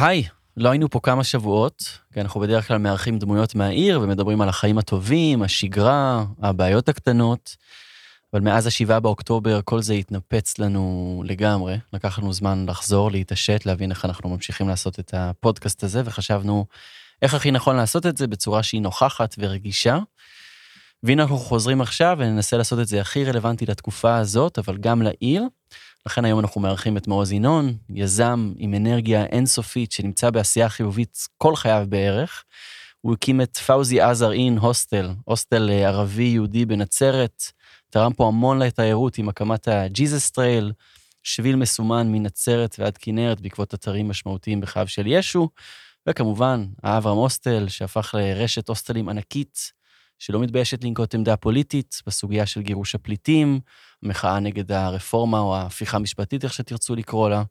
היי, לא היינו פה כמה שבועות, כי אנחנו בדרך כלל מארחים דמויות מהעיר ומדברים על החיים הטובים, השגרה, הבעיות הקטנות, אבל מאז השבעה באוקטובר כל זה התנפץ לנו לגמרי. לקח לנו זמן לחזור, להתעשת, להבין איך אנחנו ממשיכים לעשות את הפודקאסט הזה, וחשבנו איך הכי נכון לעשות את זה בצורה שהיא נוכחת ורגישה. והנה אנחנו חוזרים עכשיו וננסה לעשות את זה הכי רלוונטי לתקופה הזאת, אבל גם לעיר. לכן היום אנחנו מארחים את מעוז ינון, יזם עם אנרגיה אינסופית שנמצא בעשייה חיובית כל חייו בערך. הוא הקים את פאוזי עאזר Inn הוסטל, הוסטל אה, ערבי-יהודי בנצרת, תרם פה המון לתיירות עם הקמת ה Jesus Trail, שביל מסומן מנצרת ועד כנרת בעקבות אתרים משמעותיים בחייו של ישו, וכמובן, האברהם Hostel, שהפך לרשת הוסטלים ענקית, שלא מתביישת לנקוט עמדה פוליטית בסוגיה של גירוש הפליטים, מחאה נגד הרפורמה או ההפיכה המשפטית, איך שתרצו לקרוא לה,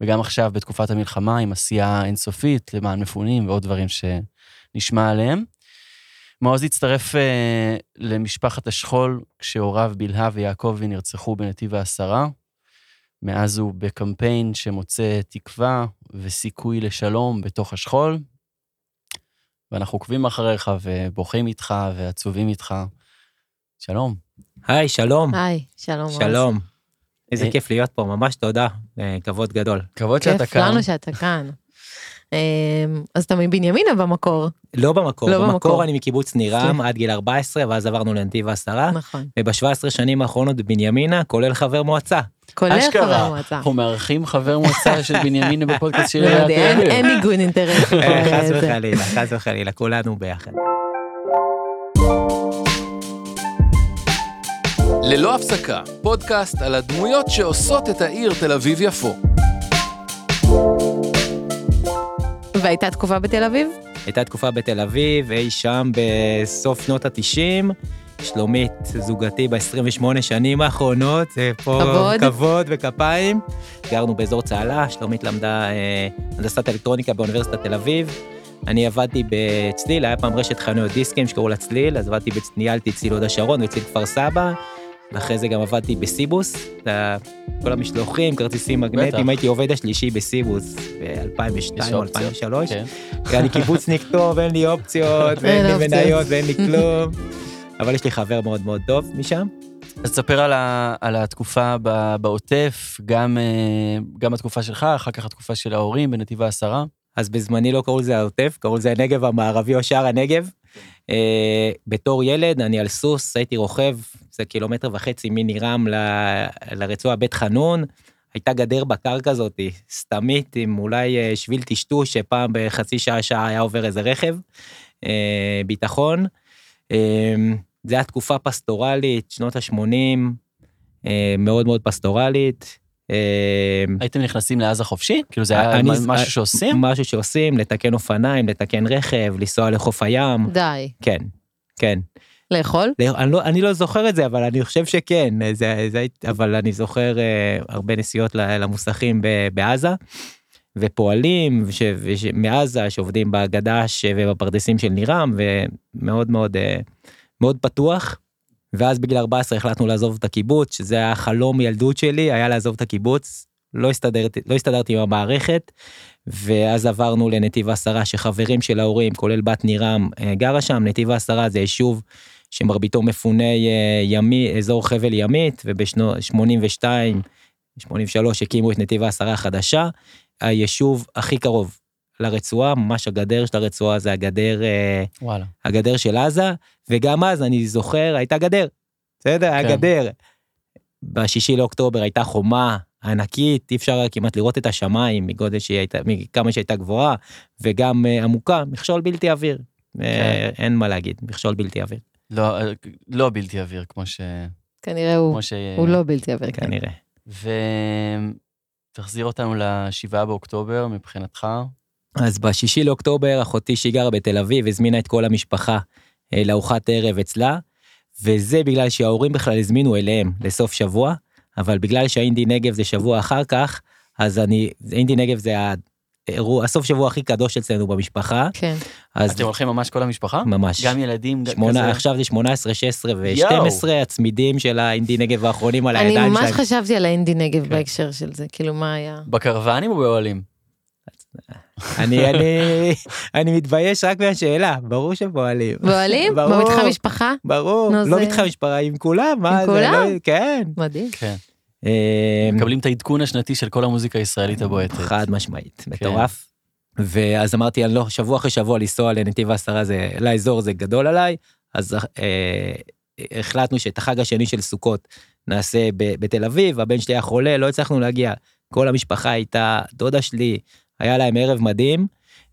וגם עכשיו בתקופת המלחמה עם עשייה אינסופית למען מפונים ועוד דברים שנשמע עליהם. מעוז הצטרף uh, למשפחת השכול כשהוריו בלהה ויעקבי נרצחו בנתיב העשרה. מאז הוא בקמפיין שמוצא תקווה וסיכוי לשלום בתוך השכול. ואנחנו עוקבים אחריך ובוכים איתך ועצובים איתך. שלום. היי, שלום. היי, שלום. שלום. איזה אה, כיף להיות פה, ממש תודה, אה, כבוד גדול. כבוד שאתה כיף כאן. לנו שאתה כאן. אמ, אז אתה מבנימינה במקור. לא במקור, לא במקור במקור. אני מקיבוץ נירם עד גיל 14, ואז עברנו לנתיב העשרה, נכון. וב-17 שנים האחרונות בבנימינה, כולל חבר מועצה. כולל חבר מועצה. אנחנו מארחים חבר מועצה של בנימינה בפודקאסט של לא עיריית תל אביב. אין ניגוד אינטרס. פה, אה, חס זה. וחלילה, חס וחלילה, כולנו ביחד. ללא הפסקה, פודקאסט על הדמויות שעושות את העיר תל אביב יפו. והייתה תקופה בתל אביב? הייתה תקופה בתל אביב, אי שם בסוף שנות ה-90. שלומית, זוגתי ב-28 שנים האחרונות, זה פה כבוד. כבוד וכפיים. גרנו באזור צהלה, שלומית למדה אה, הנדסת אלקטרוניקה באוניברסיטת תל אביב. אני עבדתי בצליל, היה פעם רשת חנויות דיסקים שקראו לה צליל, אז עבדתי, ניהלתי צליל הוד השרון וצליל כפר סבא, ואחרי זה גם עבדתי בסיבוס, כל המשלוחים, כרטיסים מגנטיים, הייתי עובד השלישי בסיבוס ב-2002 יש או אופציות. 2003. כן. כי אני קיבוצניק טוב, אין לי אופציות, ואין אין לי. מניות ואין לי כלום. אבל יש לי חבר מאוד מאוד טוב משם. אז תספר על, ה, על התקופה ב, בעוטף, גם, אה, גם התקופה שלך, אחר כך התקופה של ההורים בנתיב העשרה. אז בזמני לא קראו לזה העוטף, קראו לזה הנגב המערבי או שער הנגב. אה, בתור ילד, אני על סוס, הייתי רוכב, זה קילומטר וחצי מנירם ל- לרצועה בית חנון. הייתה גדר בקרקע הזאתי, סתמית, עם אולי אה, שביל טשטוש, שפעם בחצי שעה, שעה היה עובר איזה רכב. אה, ביטחון. אה, זה היה תקופה פסטורלית, שנות ה-80, מאוד מאוד פסטורלית. אה, הייתם נכנסים לעזה חופשי? כאילו זה היה אני- משהו שעושים? משהו שעושים, לתקן אופניים, לתקן רכב, לנסוע לחוף הים. די. כן, כן. לאכול? לא, אני לא, אני לא זוכר את זה, אבל אני חושב שכן, זה, זה, אבל אני זוכר אה, הרבה נסיעות ל- למוסכים ב- בעזה, ופועלים וש, וש, מעזה שעובדים בגד"ש ובפרדסים של נירם, ומאוד מאוד אה, מאוד פתוח. ואז בגיל 14 החלטנו לעזוב את הקיבוץ, שזה היה חלום ילדות שלי, היה לעזוב את הקיבוץ. לא הסתדרתי, לא הסתדרתי עם המערכת, ואז עברנו לנתיב העשרה, שחברים של ההורים, כולל בת נירם, אה, גרה שם. נתיב העשרה זה יישוב שמרביתו מפוני אה, ימי, אזור חבל ימית, ובשנות 82, 83 הקימו את נתיב העשרה החדשה. היישוב הכי קרוב לרצועה, ממש הגדר של הרצועה זה הגדר, אה, וואלה. הגדר של עזה, וגם אז אני זוכר, הייתה גדר. בסדר, כן. גדר. בשישי לאוקטובר הייתה חומה ענקית, אי אפשר היה כמעט לראות את השמיים מגודל שהיא הייתה, מכמה שהייתה גבוהה, וגם אה, עמוקה, מכשול בלתי עביר. אה, אין מה להגיד, מכשול בלתי עביר, לא, לא בלתי עביר, כמו ש... כנראה הוא כמו ש... הוא לא בלתי עבר. כן. כנראה. ותחזיר אותנו לשבעה באוקטובר מבחינתך. אז בשישי לאוקטובר אחותי שהיא גרה בתל אביב הזמינה את כל המשפחה אה, לארוחת ערב אצלה, וזה בגלל שההורים בכלל הזמינו אליהם לסוף שבוע, אבל בגלל שהאינדי נגב זה שבוע אחר כך, אז אני, אינדי נגב זה האירוע, הסוף שבוע הכי קדוש אצלנו במשפחה, כן. אז אתם הולכים ממש כל המשפחה? ממש. גם ילדים? שמונה, כזה? עכשיו זה 18, 16 יואו. ו-12 הצמידים של האינדי נגב האחרונים על אני הידיים ממש שלהם. חשבתי על האינדי נגב כן. בהקשר של זה, כאילו מה היה? בקרוונים או באוהלים? אני, אני, אני מתבייש רק מהשאלה, ברור שפועלים. פועלים? ברור. במתחם משפחה? ברור, לא זה- מתחם משפחה, עם כולם, זה, כולם? לא, כן. מדהים. כן. אה, מקבלים את העדכון השנתי של כל המוזיקה הישראלית הבועטת. חד משמעית, כן. מטורף. ואז אמרתי, אני לא, שבוע אחרי שבוע לנסוע לנתיב העשרה זה, לאזור זה גדול עליי, אז אה, החלטנו שאת החג השני של סוכות נעשה ב, בתל אביב, הבן שלי היה חולה, לא הצלחנו להגיע. כל המשפחה הייתה, דודה שלי, היה להם ערב מדהים,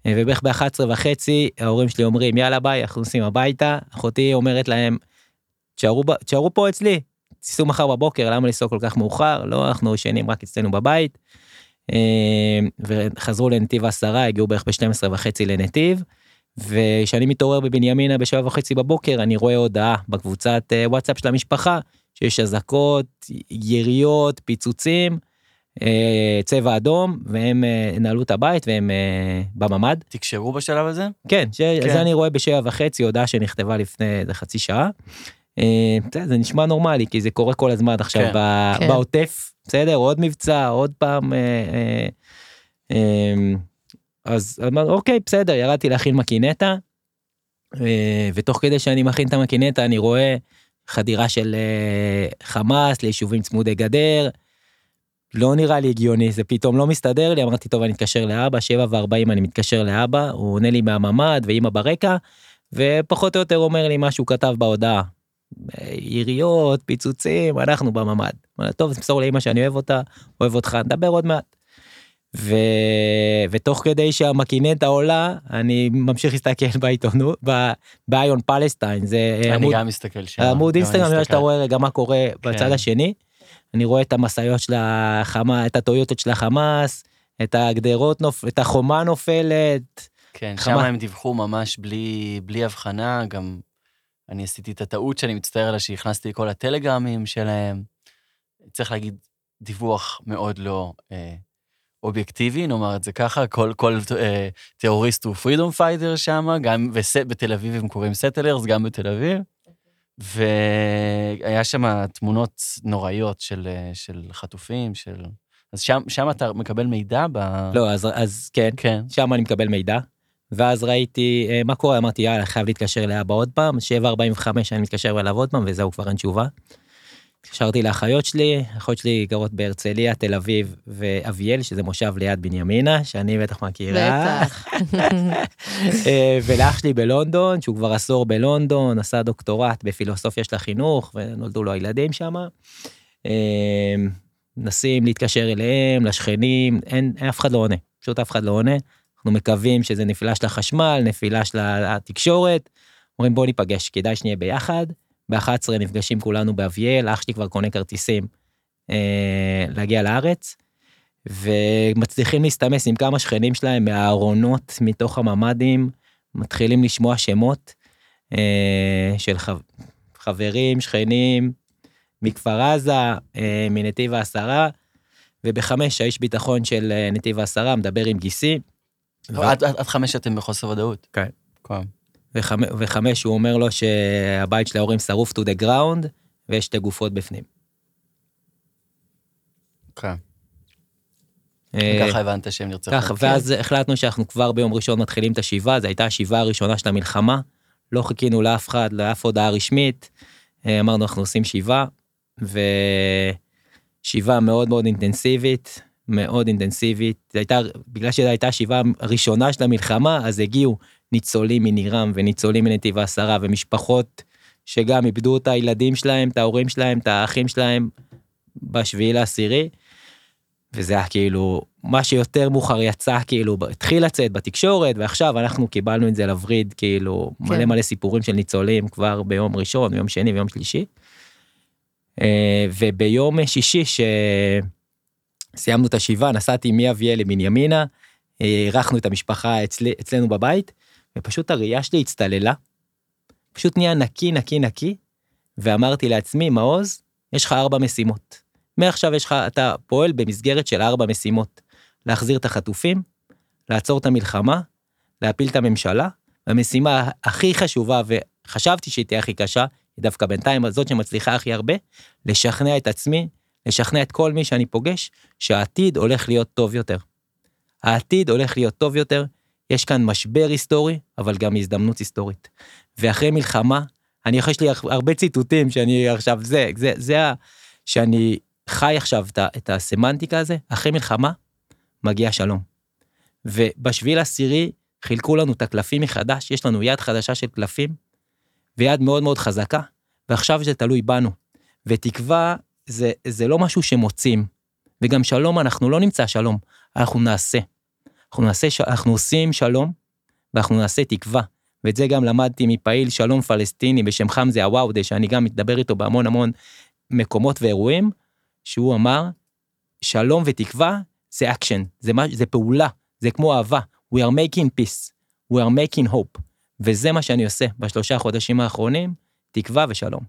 ובערך ב-11 וחצי ההורים שלי אומרים, יאללה ביי, אנחנו נוסעים הביתה, אחותי אומרת להם, תשארו פה אצלי, תיסעו מחר בבוקר, למה לנסוע כל כך מאוחר? לא, אנחנו ישנים רק אצלנו בבית. אה, וחזרו לנתיב העשרה, הגיעו בערך ב-12 וחצי לנתיב. וכשאני מתעורר בבנימינה בשבע וחצי בבוקר, אני רואה הודעה בקבוצת אה, וואטסאפ של המשפחה, שיש אזעקות, יריות, פיצוצים, אה, צבע אדום, והם נעלו את הבית והם בממ"ד. תקשרו בשלב הזה? כן, ש... כן. זה אני רואה בשבע וחצי, הודעה שנכתבה לפני חצי שעה. אה, זה נשמע נורמלי, כי זה קורה כל הזמן עכשיו כן. ב... כן. בעוטף, בסדר? עוד מבצע, עוד פעם. אה, אה, אז אמרנו, אוקיי, בסדר, ירדתי להכין מקינטה, ותוך כדי שאני מכין את המקינטה, אני רואה חדירה של חמאס ליישובים צמודי גדר. לא נראה לי הגיוני, זה פתאום לא מסתדר לי, אמרתי, טוב, אני אתקשר לאבא, שבע וארבעים אני מתקשר לאבא, הוא עונה לי מהממ"ד ואימא ברקע, ופחות או יותר אומר לי מה שהוא כתב בהודעה. יריות, פיצוצים, אנחנו בממ"ד. טוב, תמסור לאמא שאני אוהב אותה, אוהב אותך, נדבר עוד מעט. ו... ותוך כדי שהמקינטה עולה, אני ממשיך להסתכל בעיתונות, ב- באיון פלסטיין, זה אה, אני עמוד, גם מסתכל שם. עמוד גם אינסטגרם, אני רואה שאתה. רואה רגע מה קורה בצד כן. השני. אני רואה את המשאיות של החמאס, את הטויוטות של החמאס, את הגדרות, נופ... את החומה נופלת. כן, שם חמה. הם דיווחו ממש בלי, בלי הבחנה, גם אני עשיתי את הטעות שאני מצטער עליה שהכנסתי כל הטלגרמים שלהם. צריך להגיד, דיווח מאוד לא אה, אובייקטיבי, נאמר את זה ככה, כל, כל אה, טרוריסט הוא freedom fighter שם, גם ווסט, בתל אביב הם קוראים settlers, גם בתל אביב. והיה שם תמונות נוראיות של, אה, של חטופים, של... אז שם, שם אתה מקבל מידע ב... לא, אז, אז כן, כן. שם אני מקבל מידע. ואז ראיתי אה, מה קורה, אמרתי יאללה חייב להתקשר לאבא עוד פעם, 7.45 אני מתקשר אליו עוד פעם וזהו כבר אין תשובה. התקשרתי לאחיות שלי, האחיות שלי גרות בהרצליה, תל אביב ואביאל, שזה מושב ליד בנימינה, שאני בטח מכירה. בטח. אה, ולאח שלי בלונדון, שהוא כבר עשור בלונדון, עשה דוקטורט בפילוסופיה של החינוך, ונולדו לו הילדים שם. מנסים להתקשר אליהם, לשכנים, אין, אף אחד לא עונה, פשוט אף אחד לא עונה. אנחנו מקווים שזה נפילה של החשמל, נפילה של התקשורת. אומרים בוא ניפגש, כדאי שנהיה ביחד. ב-11 נפגשים כולנו באביאל, אח שלי כבר קונה כרטיסים אה, להגיע לארץ. ומצליחים להסתמס עם כמה שכנים שלהם מהארונות מתוך הממ"דים, מתחילים לשמוע שמות אה, של חב... חברים, שכנים, מכפר עזה, אה, מנתיב העשרה, ובחמש האיש ביטחון של אה, נתיב העשרה מדבר עם גיסי. עד, עד, חמש אתם בחוסר ודאות. כן. כן. וחמש, הוא אומר לו שהבית של ההורים שרוף to the ground, ויש שתי גופות בפנים. כן. אה, ככה הבנת שהם נרצחו. ככה, ואז החלטנו שאנחנו כבר ביום ראשון מתחילים את השבעה, זו הייתה השבעה הראשונה של המלחמה, לא חיכינו לאף אחד, לאף הודעה רשמית, אה, אמרנו אנחנו עושים שבעה, ושבעה מאוד מאוד אינטנסיבית, מאוד אינטנסיבית, זו הייתה, בגלל שזו הייתה השבעה הראשונה של המלחמה, אז הגיעו ניצולים מנירם וניצולים מנתיב העשרה, ומשפחות שגם איבדו את הילדים שלהם, את ההורים שלהם, את האחים שלהם, בשביעי לעשירי. וזה היה כאילו, מה שיותר מאוחר יצא, כאילו, התחיל לצאת בתקשורת, ועכשיו אנחנו קיבלנו את זה לווריד, כאילו, כן. מלא מלא סיפורים של ניצולים כבר ביום ראשון, ביום שני ויום שלישי. אה, וביום שישי, שסיימנו את השבעה, נסעתי מאביאל לבנימינה, אה, אירחנו את המשפחה אצל, אצלנו בבית, ופשוט הראייה שלי הצטללה. פשוט נהיה נקי, נקי, נקי, ואמרתי לעצמי, מעוז, יש לך ארבע משימות. מעכשיו יש לך, אתה פועל במסגרת של ארבע משימות. להחזיר את החטופים, לעצור את המלחמה, להפיל את הממשלה, והמשימה הכי חשובה, וחשבתי שהיא תהיה הכי קשה, היא דווקא בינתיים הזאת שמצליחה הכי הרבה, לשכנע את עצמי, לשכנע את כל מי שאני פוגש, שהעתיד הולך להיות טוב יותר. העתיד הולך להיות טוב יותר, יש כאן משבר היסטורי, אבל גם הזדמנות היסטורית. ואחרי מלחמה, אני, יש לי הרבה ציטוטים שאני עכשיו, זה, זה, זה ה... שאני חי עכשיו את, את הסמנטיקה הזה, אחרי מלחמה, מגיע שלום. ובשביל עשירי חילקו לנו את הקלפים מחדש, יש לנו יד חדשה של קלפים, ויד מאוד מאוד חזקה, ועכשיו זה תלוי בנו. ותקווה זה, זה לא משהו שמוצאים, וגם שלום, אנחנו לא נמצא שלום, אנחנו נעשה. אנחנו נעשה, ש- אנחנו עושים שלום, ואנחנו נעשה תקווה. ואת זה גם למדתי מפעיל שלום פלסטיני בשם חמזה עוואודה, שאני גם מתדבר איתו בהמון המון מקומות ואירועים, שהוא אמר, שלום ותקווה זה אקשן, זה, מה- זה פעולה, זה כמו אהבה. We are making peace, we are making hope. וזה מה שאני עושה בשלושה חודשים האחרונים, תקווה ושלום.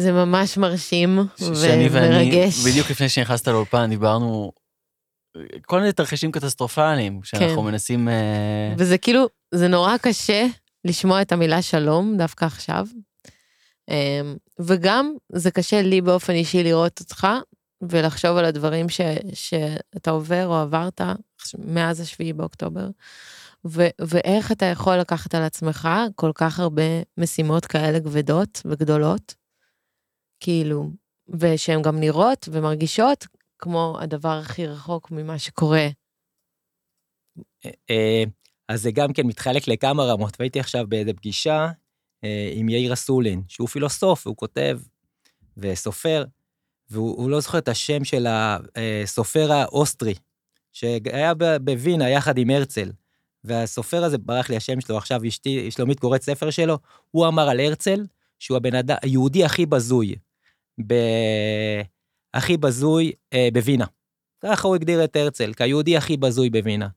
זה ממש מרשים ש- שאני ואני, ומרגש. בדיוק לפני שנכנסת לאולפן, דיברנו כל מיני תרחישים קטסטרופליים, שאנחנו כן. מנסים... אה, וזה כאילו, זה נורא קשה לשמוע את המילה שלום דווקא עכשיו. אמ, וגם זה קשה לי באופן אישי לראות אותך ולחשוב על הדברים ש, שאתה עובר או עברת מאז השביעי באוקטובר. ו, ואיך אתה יכול לקחת על עצמך כל כך הרבה משימות כאלה כבדות וגדולות, כאילו, ושהן גם נראות ומרגישות כמו הדבר הכי רחוק ממה שקורה. אה, אז זה גם כן מתחלק לכמה רמות, והייתי עכשיו באיזה פגישה אה, עם יאיר אסולין, שהוא פילוסוף, הוא כותב וסופר, והוא הוא לא זוכר את השם של הסופר האוסטרי, שהיה בווינה יחד עם הרצל, והסופר הזה, ברח לי השם שלו, עכשיו אשתי, שלומית קוראת ספר שלו, הוא אמר על הרצל שהוא הבן אדם, היהודי הכי בזוי, הכי בזוי אה, בווינה. ככה הוא הגדיר את הרצל, כיהודי הכי בזוי בווינה.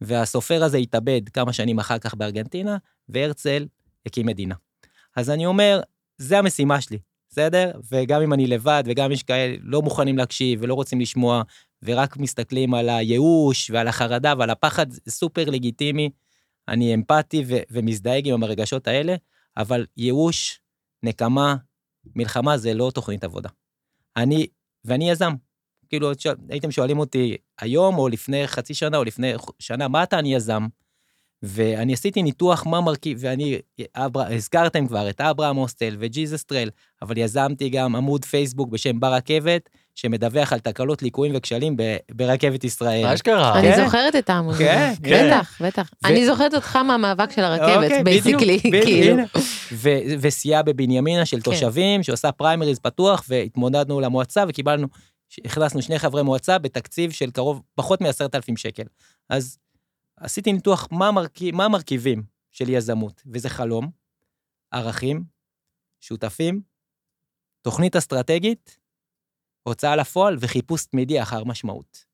והסופר הזה התאבד כמה שנים אחר כך בארגנטינה, והרצל הקים מדינה. אז אני אומר, זה המשימה שלי, בסדר? וגם אם אני לבד, וגם יש כאלה לא מוכנים להקשיב ולא רוצים לשמוע, ורק מסתכלים על הייאוש ועל החרדה ועל הפחד, זה סופר לגיטימי. אני אמפתי ו- ומזדהג עם הרגשות האלה, אבל ייאוש, נקמה, מלחמה זה לא תוכנית עבודה. אני, ואני יזם. כאילו, הייתם שואלים אותי היום, או לפני חצי שנה, או לפני שנה, מה אתה, אני יזם? ואני עשיתי ניתוח מה מרכיב, ואני, אברה, הזכרתם כבר את אברהם Hostel ו Jesus Trail, אבל יזמתי גם עמוד פייסבוק בשם ברכבת, שמדווח על תקלות, ליקויים וכשלים ברכבת ישראל. מה שקרה? אני כן. זוכרת את העמוד הזה. כן, כן. בטח, בטח. ו- אני זוכרת אותך מהמאבק של הרכבת, אוקיי, basically, בדיוק, כאילו. וסיעה בבנימינה של כן. תושבים, שעושה פריימריז פתוח, והתמודדנו למועצה וקיבלנו, הכנסנו שני חברי מועצה בתקציב של קרוב, פחות מ-10,000 שקל. אז עשיתי ניתוח מה המרכיבים של יזמות, וזה חלום, ערכים, שותפים, תוכנית אסטרטגית, הוצאה לפועל וחיפוש תמידי אחר משמעות.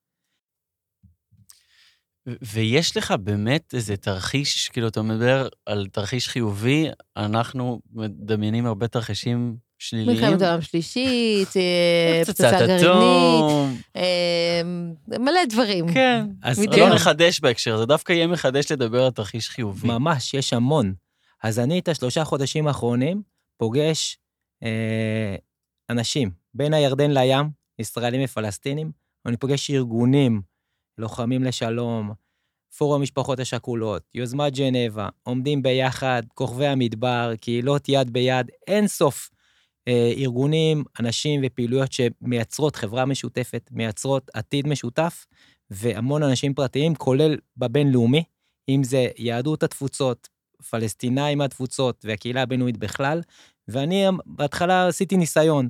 ויש לך באמת איזה תרחיש, כאילו, אתה מדבר על תרחיש חיובי, אנחנו מדמיינים הרבה תרחישים שליליים. מלחמת העולם שלישית, אה, פצצה גרעינית. אה, מלא דברים. כן. אז לא. נחדש בהקשר, זה דווקא יהיה מחדש לדבר על תרחיש חיובי. ממש, יש המון. אז אני את השלושה חודשים האחרונים פוגש אה, אנשים, בין הירדן לים, ישראלים ופלסטינים, אני פוגש ארגונים, לוחמים לשלום, פורום המשפחות השכולות, יוזמת ג'נבה, עומדים ביחד, כוכבי המדבר, קהילות יד ביד, אין סוף אה, ארגונים, אנשים ופעילויות שמייצרות חברה משותפת, מייצרות עתיד משותף, והמון אנשים פרטיים, כולל בבינלאומי, אם זה יהדות התפוצות, פלסטינאים מהתפוצות והקהילה הבינלאומית בכלל, ואני בהתחלה עשיתי ניסיון.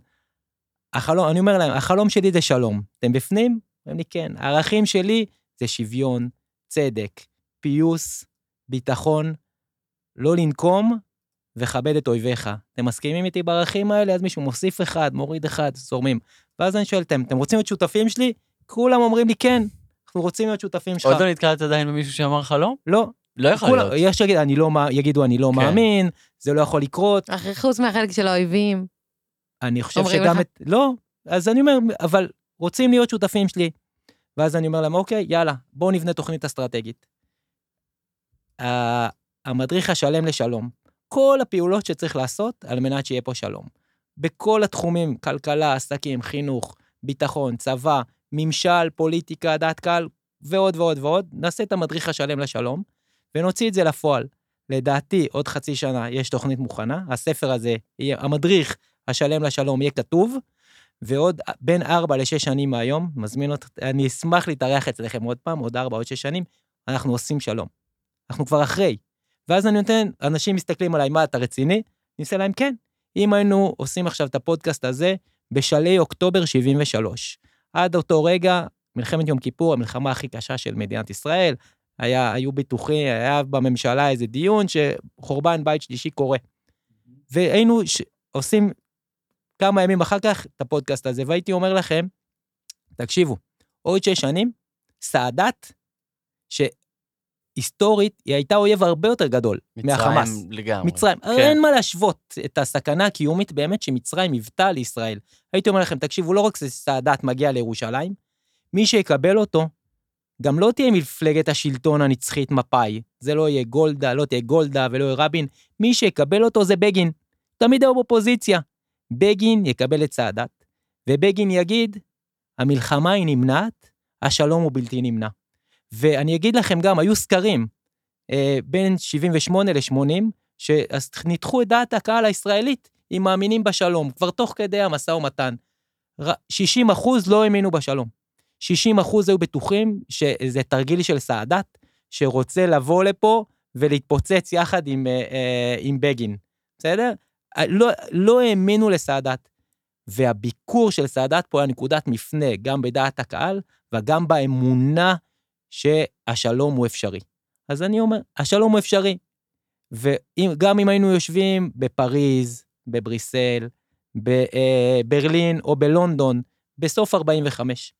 החלום, אני אומר להם, החלום שלי זה שלום. אתם בפנים? אומרים לי, כן. הערכים שלי זה שוויון, צדק, פיוס, ביטחון, לא לנקום וכבד את אויביך. אתם מסכימים איתי בערכים האלה? אז מישהו מוסיף אחד, מוריד אחד, זורמים. ואז אני שואל אותם, אתם רוצים להיות שותפים שלי? כולם אומרים לי, כן, אנחנו רוצים להיות שותפים שלך. עוד לא נתקלת עדיין במישהו שאמר לך לא? לא, לא יכול להיות. יש שיגיד, אני לא, יגידו, אני לא כן. מאמין, זה לא יכול לקרות. אחרי חוץ מהחלק של האויבים. אני חושב שגם לך? את... לא, אז אני אומר, אבל רוצים להיות שותפים שלי. ואז אני אומר להם, אוקיי, יאללה, בואו נבנה תוכנית אסטרטגית. המדריך השלם לשלום. כל הפעולות שצריך לעשות על מנת שיהיה פה שלום. בכל התחומים, כלכלה, עסקים, חינוך, ביטחון, צבא, ממשל, פוליטיקה, דעת קהל, ועוד ועוד ועוד, נעשה את המדריך השלם לשלום, ונוציא את זה לפועל. לדעתי, עוד חצי שנה יש תוכנית מוכנה, הספר הזה, המדריך השלם לשלום יהיה כתוב, ועוד בין ארבע לשש שנים מהיום, מזמין אותך, אני אשמח להתארח אצלכם עוד פעם, עוד ארבע, עוד שש שנים, אנחנו עושים שלום. אנחנו כבר אחרי. ואז אני נותן, אנשים מסתכלים עליי, מה, אתה רציני? אני עושה להם, כן. אם היינו עושים עכשיו את הפודקאסט הזה בשלהי אוקטובר 73, עד אותו רגע, מלחמת יום כיפור, המלחמה הכי קשה של מדינת ישראל, היה, היו ביטוחים, היה בממשלה איזה דיון שחורבן בית שלישי קורה. והיינו ש... עושים כמה ימים אחר כך את הפודקאסט הזה, והייתי אומר לכם, תקשיבו, עוד שש שנים, סאדאת, שהיסטורית היא הייתה אויב הרבה יותר גדול מהחמאס. מצרים לגמרי. מצרים, כן. אין מה להשוות את הסכנה הקיומית באמת שמצרים היוותה לישראל. הייתי אומר לכם, תקשיבו, לא רק שסאדאת מגיע לירושלים, מי שיקבל אותו, גם לא תהיה מפלגת השלטון הנצחית מפא"י. זה לא יהיה גולדה, לא תהיה גולדה ולא יהיה רבין. מי שיקבל אותו זה בגין. תמיד היו באופוזיציה. בגין יקבל את סאדאת, ובגין יגיד, המלחמה היא נמנעת, השלום הוא בלתי נמנע. ואני אגיד לכם גם, היו סקרים אה, בין 78 ל-80, שניתחו את דעת הקהל הישראלית, אם מאמינים בשלום, כבר תוך כדי המשא ומתן. 60 אחוז לא האמינו בשלום. 60 אחוז היו בטוחים שזה תרגיל של סאדאת, שרוצה לבוא לפה ולהתפוצץ יחד עם, אה, אה, עם בגין, בסדר? לא, לא האמינו לסאדאת. והביקור של סאדאת פה היה נקודת מפנה, גם בדעת הקהל וגם באמונה שהשלום הוא אפשרי. אז אני אומר, השלום הוא אפשרי. וגם אם היינו יושבים בפריז, בבריסל, בברלין או בלונדון, בסוף 45,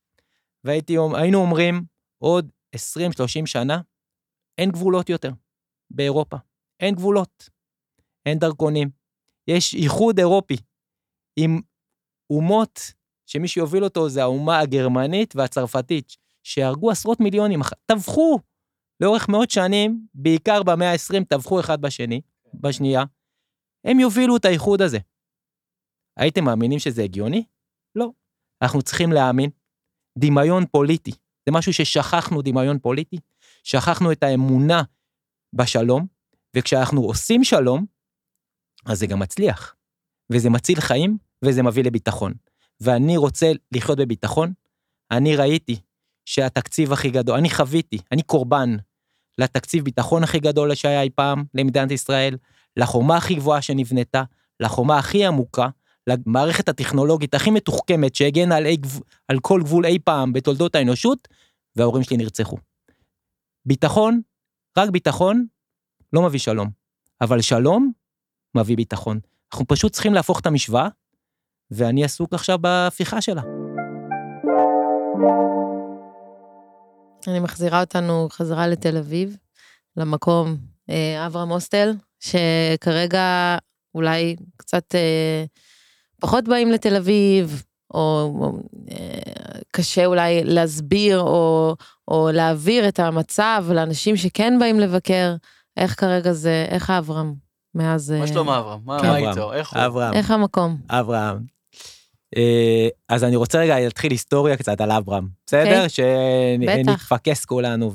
והיינו אומרים, עוד 20-30 שנה, אין גבולות יותר באירופה. אין גבולות. אין דרכונים. יש איחוד אירופי עם אומות שמי שיוביל אותו זה האומה הגרמנית והצרפתית, שהרגו עשרות מיליונים, טבחו לאורך מאות שנים, בעיקר במאה ה-20, טבחו אחד בשני, בשנייה. הם יובילו את האיחוד הזה. הייתם מאמינים שזה הגיוני? לא. אנחנו צריכים להאמין. דמיון פוליטי, זה משהו ששכחנו דמיון פוליטי, שכחנו את האמונה בשלום, וכשאנחנו עושים שלום, אז זה גם מצליח. וזה מציל חיים, וזה מביא לביטחון. ואני רוצה לחיות בביטחון. אני ראיתי שהתקציב הכי גדול, אני חוויתי, אני קורבן לתקציב ביטחון הכי גדול שהיה אי פעם למדינת ישראל, לחומה הכי גבוהה שנבנתה, לחומה הכי עמוקה, למערכת הטכנולוגית הכי מתוחכמת שהגנה על. על כל גבול אי פעם בתולדות האנושות, וההורים שלי נרצחו. ביטחון, רק ביטחון, לא מביא שלום. אבל שלום מביא ביטחון. אנחנו פשוט צריכים להפוך את המשוואה, ואני עסוק עכשיו בהפיכה שלה. אני מחזירה אותנו חזרה לתל אביב, למקום אה, אברהם הוסטל, שכרגע אולי קצת אה, פחות באים לתל אביב, או, אה, קשה אולי להסביר או, או להעביר את המצב לאנשים שכן באים לבקר. איך כרגע זה, איך אברהם מאז... מה אה, שלום אברהם? מה כן. איתו? איך הוא? אברהם, איך המקום? אברהם. אה, אז אני רוצה רגע להתחיל היסטוריה קצת על אברהם, בסדר? אוקיי. שנתפקס כולנו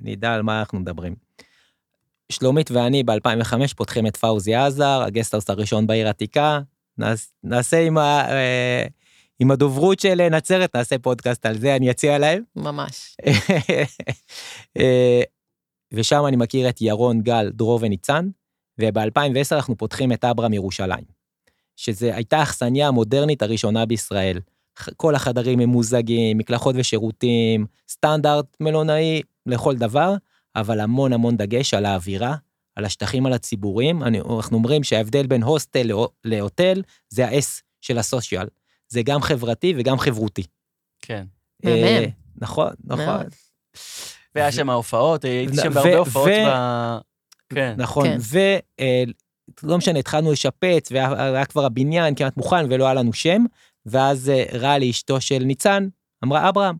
ונדע על מה אנחנו מדברים. שלומית ואני ב-2005 פותחים את פאוזי עזאר, ה guesthouse הראשון בעיר עתיקה. נעש- נעשה עם, ה, אה, עם הדוברות של נצרת, נעשה פודקאסט על זה, אני אציע להם. ממש. ושם אני מכיר את ירון, גל, דרור וניצן, וב-2010 אנחנו פותחים את אברהם ירושלים, שזו הייתה האכסניה המודרנית הראשונה בישראל. כל החדרים ממוזגים, מקלחות ושירותים, סטנדרט מלונאי לכל דבר, אבל המון המון דגש על האווירה, על השטחים על הציבוריים. אני, אנחנו אומרים שההבדל בין הוסטל להו- להוטל זה ה-S של הסושיאל. זה גם חברתי וגם חברותי. כן. מהמם. אה, נכון, נכון. מאוד. והיה שם הופעות, הייתי שם בהרבה הופעות ב... כן. נכון, כן. ולא משנה, התחלנו לשפץ, והיה כבר הבניין כמעט מוכן ולא היה לנו שם, ואז אה, רלי, אשתו של ניצן, אמרה אברהם.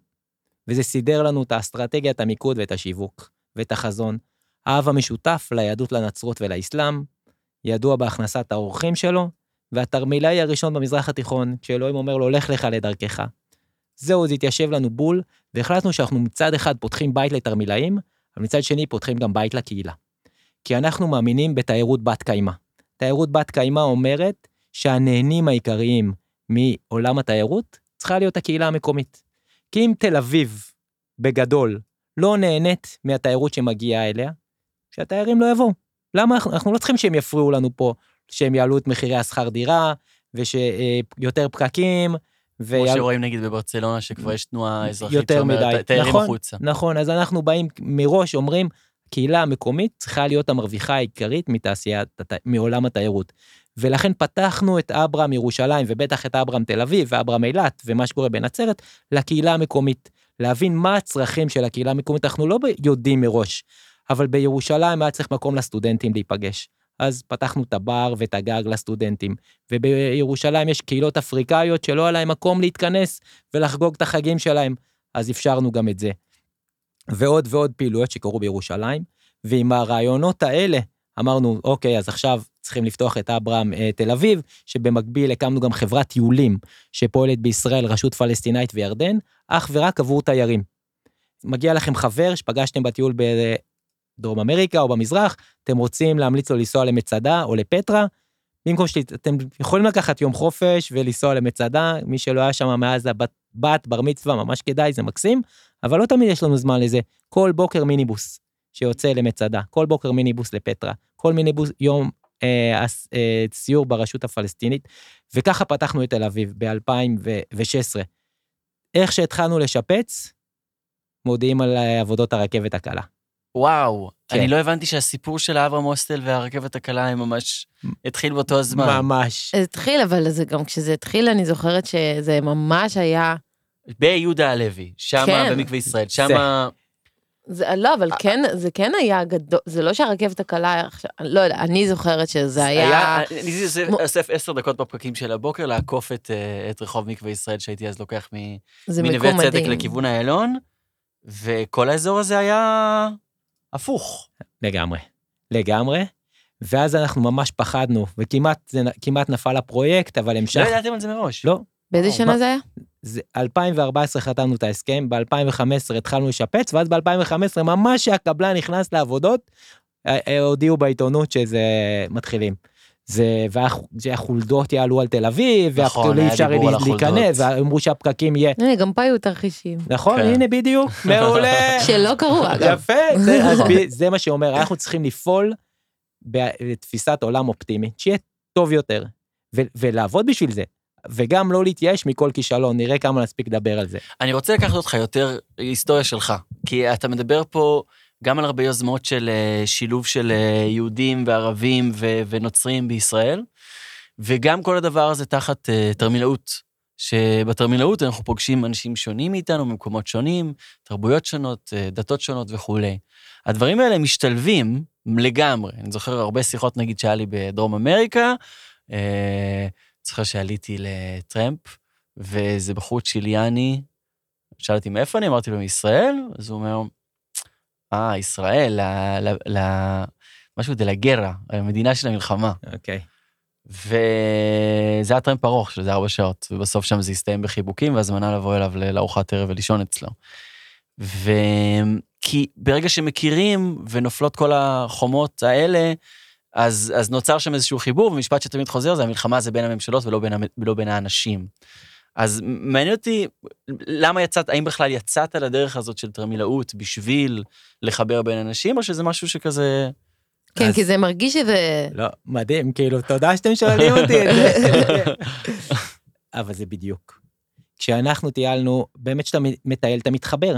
וזה סידר לנו את האסטרטגיה, את המיקוד ואת השיווק, ואת החזון. האב המשותף ליהדות, לנצרות ולאסלאם, ידוע בהכנסת האורחים שלו, והתרמילאי הראשון במזרח התיכון, כשאלוהים אומר לו, לך לך לדרכך. זהו, זה התיישב לנו בול, והחלטנו שאנחנו מצד אחד פותחים בית לתרמילאים, אבל מצד שני פותחים גם בית לקהילה. כי אנחנו מאמינים בתיירות בת קיימא. תיירות בת קיימא אומרת שהנהנים העיקריים מעולם התיירות צריכה להיות הקהילה המקומית. כי אם תל אביב, בגדול, לא נהנית מהתיירות שמגיעה אליה, שהתיירים לא יבואו. למה אנחנו, אנחנו לא צריכים שהם יפריעו לנו פה, שהם יעלו את מחירי השכר דירה, ושיותר פקקים, כמו ויעל- שרואים נגיד בברצלונה, שכבר יש תנועה אזרחית יותר מדי. תיירים נכון, החוצה. נכון, אז אנחנו באים מראש, אומרים, הקהילה המקומית צריכה להיות המרוויחה העיקרית מתעשיית, מעולם התיירות. ולכן פתחנו את אברהם ירושלים, ובטח את אברהם תל אביב, ואברהם אילת, ומה שקורה בנצרת, לקהילה המקומית. להבין מה הצרכים של הקהילה המקומית, אנחנו לא יודעים מראש, אבל בירושלים היה צריך מקום לסטודנטים להיפגש. אז פתחנו את הבר ואת הגג לסטודנטים. ובירושלים יש קהילות אפריקאיות שלא היה להם מקום להתכנס ולחגוג את החגים שלהם, אז אפשרנו גם את זה. ועוד ועוד פעילויות שקרו בירושלים, ועם הרעיונות האלה אמרנו, אוקיי, אז עכשיו צריכים לפתוח את אברהם אה, תל אביב, שבמקביל הקמנו גם חברת טיולים שפועלת בישראל, רשות פלסטינאית וירדן, אך ורק עבור תיירים. מגיע לכם חבר שפגשתם בטיול בדרום אמריקה או במזרח, אתם רוצים להמליץ לו לנסוע למצדה או לפטרה, במקום שאתם יכולים לקחת יום חופש ולנסוע למצדה, מי שלא היה שם מאז הבת, בת, בר מצווה, ממש כדאי, זה מקסים, אבל לא תמיד יש לנו זמן לזה. כל בוקר מיניבוס שיוצא למצדה, כל בוקר מיניבוס לפטרה, כל מיניבוס יום אה, אה, סיור ברשות הפלסטינית, וככה פתחנו את תל אביב ב-2016. איך שהתחלנו לשפץ, מודיעים על אה, עבודות הרכבת הקלה. וואו, כן. אני לא הבנתי שהסיפור של אברהם הוסטל והרכבת הקלה הם ממש התחיל באותו הזמן. ממש. זה התחיל, אבל זה גם כשזה התחיל, אני זוכרת שזה ממש היה... ביהודה הלוי, שם כן. במקווה ישראל, שם... זה, לא, אבל כן, זה כן היה גדול, זה לא שהרכבת הקלה עכשיו, לא יודע, אני זוכרת שזה היה... אני זה- מו- אוסף עשר דקות בפקקים של הבוקר לעקוף את, אה, את רחוב מקווה ישראל שהייתי אז לוקח מנווה צדק מדהים. לכיוון איילון, וכל האזור הזה היה הפוך. לגמרי. לגמרי. ואז אנחנו ממש פחדנו, וכמעט זה נפל הפרויקט, אבל לא המשך. ידעתם על זה מראש. לא, באיזה וואו, שנה זה היה? זה 2014 חתמנו את ההסכם, ב-2015 התחלנו לשפץ, ואז ב-2015 ממש כשהקבלן נכנס לעבודות, הודיעו בעיתונות שזה מתחילים. זה, וה- שהחולדות יעלו על תל אביב, נכון, היה אפשר דיבור על להיכנס. ואמרו שהפקקים יהיה, הנה, גם פה היו תרחישים. נכון, כן. הנה בדיוק, מעולה. שלא קרו, אגב. יפה, זה, אז זה מה שאומר, אנחנו צריכים לפעול בתפיסת עולם אופטימית, שיהיה טוב יותר, ו- ולעבוד בשביל זה, וגם לא להתייאש מכל כישלון, נראה כמה נספיק לדבר על זה. אני רוצה לקחת אותך יותר היסטוריה שלך, כי אתה מדבר פה גם על הרבה יוזמות של אה, שילוב של אה, יהודים וערבים ו- ונוצרים בישראל, וגם כל הדבר הזה תחת אה, תרמילאות. שבתרמילאות אנחנו פוגשים אנשים שונים מאיתנו, ממקומות שונים, תרבויות שונות, אה, דתות שונות וכולי. הדברים האלה משתלבים לגמרי. אני זוכר הרבה שיחות, נגיד, שהיה לי בדרום אמריקה, אה, זוכר שעליתי לטרמפ, ואיזה בחור צ'יליאני, שאל אותי מאיפה אני, אמרתי לו מישראל, אז הוא אומר, אה, ישראל, ל, ל, ל, משהו דה לגרה, המדינה של המלחמה. אוקיי. וזה היה טרמפ ארוך, שזה ארבע שעות, ובסוף שם זה הסתיים בחיבוקים והזמנה לבוא אליו לארוחת ערב ולישון אצלו. וכי ברגע שמכירים ונופלות כל החומות האלה, אז, אז נוצר שם איזשהו חיבור, ומשפט שתמיד חוזר זה המלחמה זה בין הממשלות ולא בין, ולא בין האנשים. אז מעניין אותי, למה יצאת, האם בכלל יצאת לדרך הזאת של תרמילאות בשביל לחבר בין אנשים, או שזה משהו שכזה... כן, אז- כי זה מרגיש שזה... לא, מדהים, כאילו, תודה שאתם שואלים אותי את זה. אבל זה בדיוק. כשאנחנו טיילנו, באמת כשאתה מטייל, אתה מתחבר.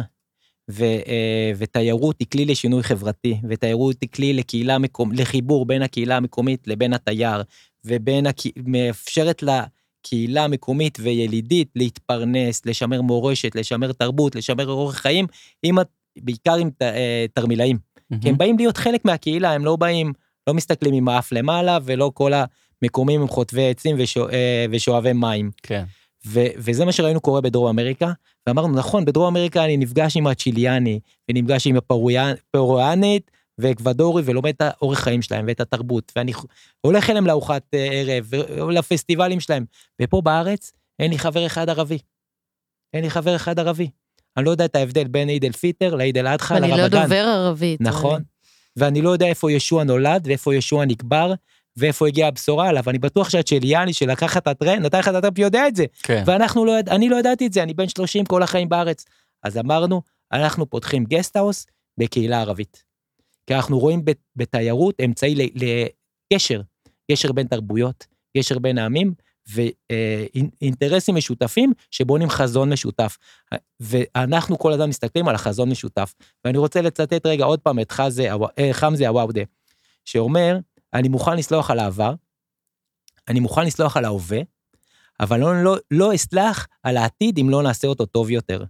ו, אה, ותיירות היא כלי לשינוי חברתי, ותיירות היא כלי לקהילה מקום, לחיבור בין הקהילה המקומית לבין התייר, ובין, הקה- מאפשרת לקהילה המקומית וילידית להתפרנס, לשמר מורשת, לשמר תרבות, לשמר אורח חיים, עם, בעיקר עם אה, תרמילאים. כי הם באים להיות חלק מהקהילה, הם לא באים, לא מסתכלים עם האף למעלה, ולא כל המקומים עם חוטבי עצים אה, ושואבי מים. כן. ו- וזה מה שראינו קורה בדרום אמריקה, ואמרנו, נכון, בדרום אמריקה אני נפגש עם הצ'יליאני, ונפגש עם הפרואנית ואקוודורי, ולומד את האורח חיים שלהם ואת התרבות, ואני הולך אליהם לארוחת אה, ערב, ולפסטיבלים שלהם. ופה בארץ אין לי חבר אחד ערבי. אין לי חבר אחד ערבי. אני לא יודע את ההבדל בין עיד אל פיטר לעיד אל אדחא אני לא לרמדאן. דובר ערבית. נכון. אני- ואני לא יודע איפה ישוע נולד, ואיפה ישוע נקבר, ואיפה הגיעה הבשורה עליו. אני בטוח שהצ'ליאני שלקח את הטרמפ, נתן לך את הטרמפ, יודע את זה. כן. ואנחנו לא, אני לא ידעתי את זה, אני בן 30 כל החיים בארץ. אז אמרנו, אנחנו פותחים guesthouse בקהילה ערבית. כי אנחנו רואים בת- בתיירות אמצעי לקשר, קשר בין תרבויות, קשר בין העמים, ואינטרסים משותפים שבונים חזון משותף. ואנחנו כל הזמן מסתכלים על החזון משותף. ואני רוצה לצטט רגע עוד פעם את חזה, אה, חמזה עוואודה, שאומר, אני מוכן לסלוח על העבר, אני מוכן לסלוח על ההווה, אבל לא, לא, לא אסלח על העתיד אם לא נעשה אותו טוב יותר.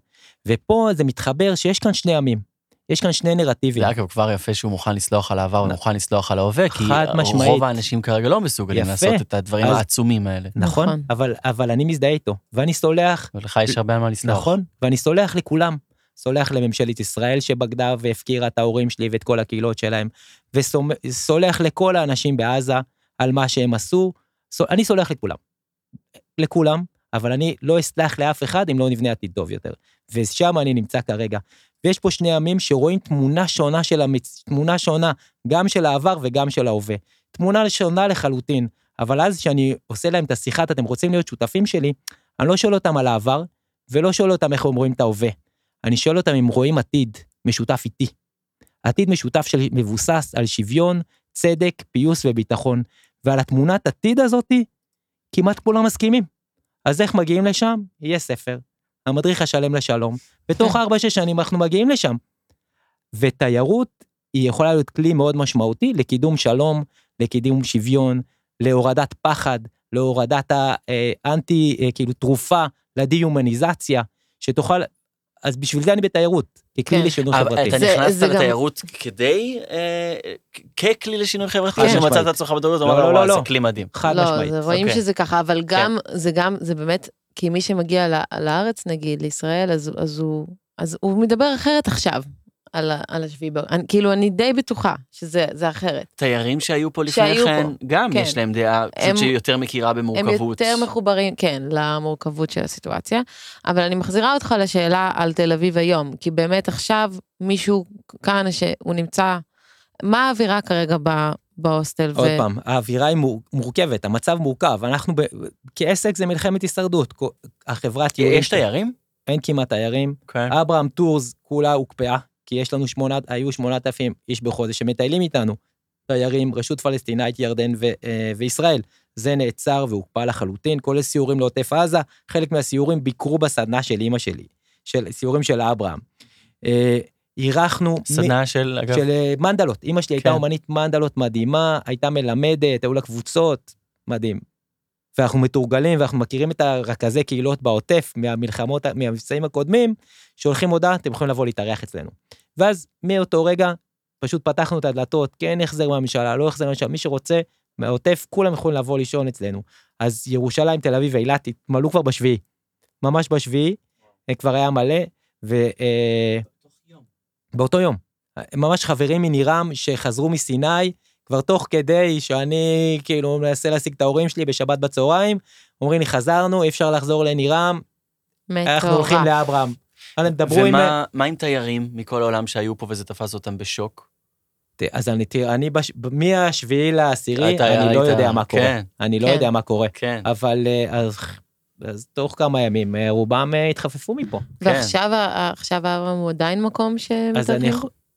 ופה זה מתחבר שיש כאן שני עמים, יש כאן שני נרטיבים. זה אגב כבר יפה שהוא מוכן לסלוח על העבר נ- ומוכן לסלוח על ההווה, כי משמעית. רוב האנשים כרגע לא מסוגלים יפה. לעשות את הדברים אז- העצומים האלה. נכון, נכון. אבל, אבל אני מזדהה איתו, ואני סולח, ולך יש הרבה על מה לסלוח. נכון, ואני סולח לכולם. סולח לממשלת ישראל שבגדה והפקירה את ההורים שלי ואת כל הקהילות שלהם, וסולח לכל האנשים בעזה על מה שהם עשו. אני סולח לכולם. לכולם, אבל אני לא אסלח לאף אחד אם לא נבנה עתיד טוב יותר. ושם אני נמצא כרגע. ויש פה שני עמים שרואים תמונה שונה של המצ... תמונה שונה, גם של העבר וגם של ההווה. תמונה שונה לחלוטין. אבל אז כשאני עושה להם את השיחת, אתם רוצים להיות שותפים שלי, אני לא שואל אותם על העבר, ולא שואל אותם איך הם רואים את ההווה. אני שואל אותם אם רואים עתיד משותף איתי. עתיד משותף של מבוסס על שוויון, צדק, פיוס וביטחון. ועל התמונת עתיד הזאתי, כמעט כולם מסכימים. אז איך מגיעים לשם? יהיה ספר. המדריך השלם לשלום. בתוך כן. ארבע-שש שנים אנחנו מגיעים לשם. ותיירות היא יכולה להיות כלי מאוד משמעותי לקידום שלום, לקידום שוויון, להורדת פחד, להורדת האנטי, אה, כאילו תרופה לדה-הומניזציה, שתוכל, אז בשביל זה אני בתיירות, ככלי כן. לשינוי אבל חברתי. אתה זה- נכנסת זה גם- לתיירות כדי, אה, ככלי לשינוי חברתי, חד או שמצאת. את עצמך בתיירות, לא, ואמרת, לא, וואו, לא, זה לא. כלי מדהים. חד לא, משמעית. זה רואים אוקיי. שזה ככה, אבל גם, זה גם, זה באמת, כי מי שמגיע לארץ, נגיד, לישראל, אז, אז, הוא, אז הוא מדבר אחרת עכשיו על, על השביעי באוקטובר. אני- כאילו, אני די בטוחה שזה זה אחרת. תיירים שהיו פה לפני שהיו כן, פה, גם כן. יש להם דעה הם- פשוט שהיא יותר מכירה הם במורכבות. יותר מחוברים, כן, למורכבות של הסיטואציה. אבל אני מחזירה אותך לשאלה על תל אביב היום, כי באמת עכשיו מישהו כאן שהוא נמצא, מה האווירה כרגע ב, בהוסטל? עוד פעם, האווירה היא מור- מורכבת, המצב מורכב, אנחנו ב... כעסק זה מלחמת הישרדות, טיולים יש תיירים? אין כמעט תיירים, כן. אברהם טורס כולה הוקפאה, כי יש לנו שמונת, היו שמונת אלפים איש בחודש שמטיילים איתנו, תיירים, רשות פלסטינאית, ירדן ו, אה, וישראל. זה נעצר והוקפא לחלוטין, כולל סיורים לעוטף עזה, חלק מהסיורים ביקרו בסדנה של אימא שלי, של סיורים של אברהם. אה, אירחנו... מ- סדנה של, אגב, של אה, מנדלות. אימא שלי הייתה כן. אומנית מנדלות מדהימה, הייתה מלמדת, היו לה קבוצות, מדהים. ואנחנו מתורגלים ואנחנו מכירים את הרכזי קהילות בעוטף מהמלחמות, מהמבצעים הקודמים, שולחים הודעה, אתם יכולים לבוא להתארח אצלנו. ואז מאותו רגע פשוט פתחנו את הדלתות, כן החזר מהממשלה, לא החזר מהממשלה, מי שרוצה, מהעוטף, כולם יכולים לבוא לישון אצלנו. אז ירושלים, תל אביב ואילת התמלאו כבר בשביעי. ממש בשביעי, אה, כבר היה מלא, ו... אה, באותו יום. ממש חברים מנירם שחזרו מסיני, כבר תוך כדי שאני כאילו מנסה להשיג את ההורים שלי בשבת בצהריים, אומרים לי חזרנו, אי אפשר לחזור לנירם, אנחנו הולכים. לאברהם. עם... ומה מה עם תיירים מכל העולם שהיו פה וזה תפס אותם בשוק? אז אני, תראה, אני בש... מהשביעי לעשירי, אני לא היית- יודע מה קורה. כן, אני לא כן. יודע מה קורה. כן. אבל אה, אז, אז תוך כמה ימים אה, רובם אה, התחפפו מפה. ועכשיו ה- עכשיו אברהם הוא עדיין מקום אז, אני,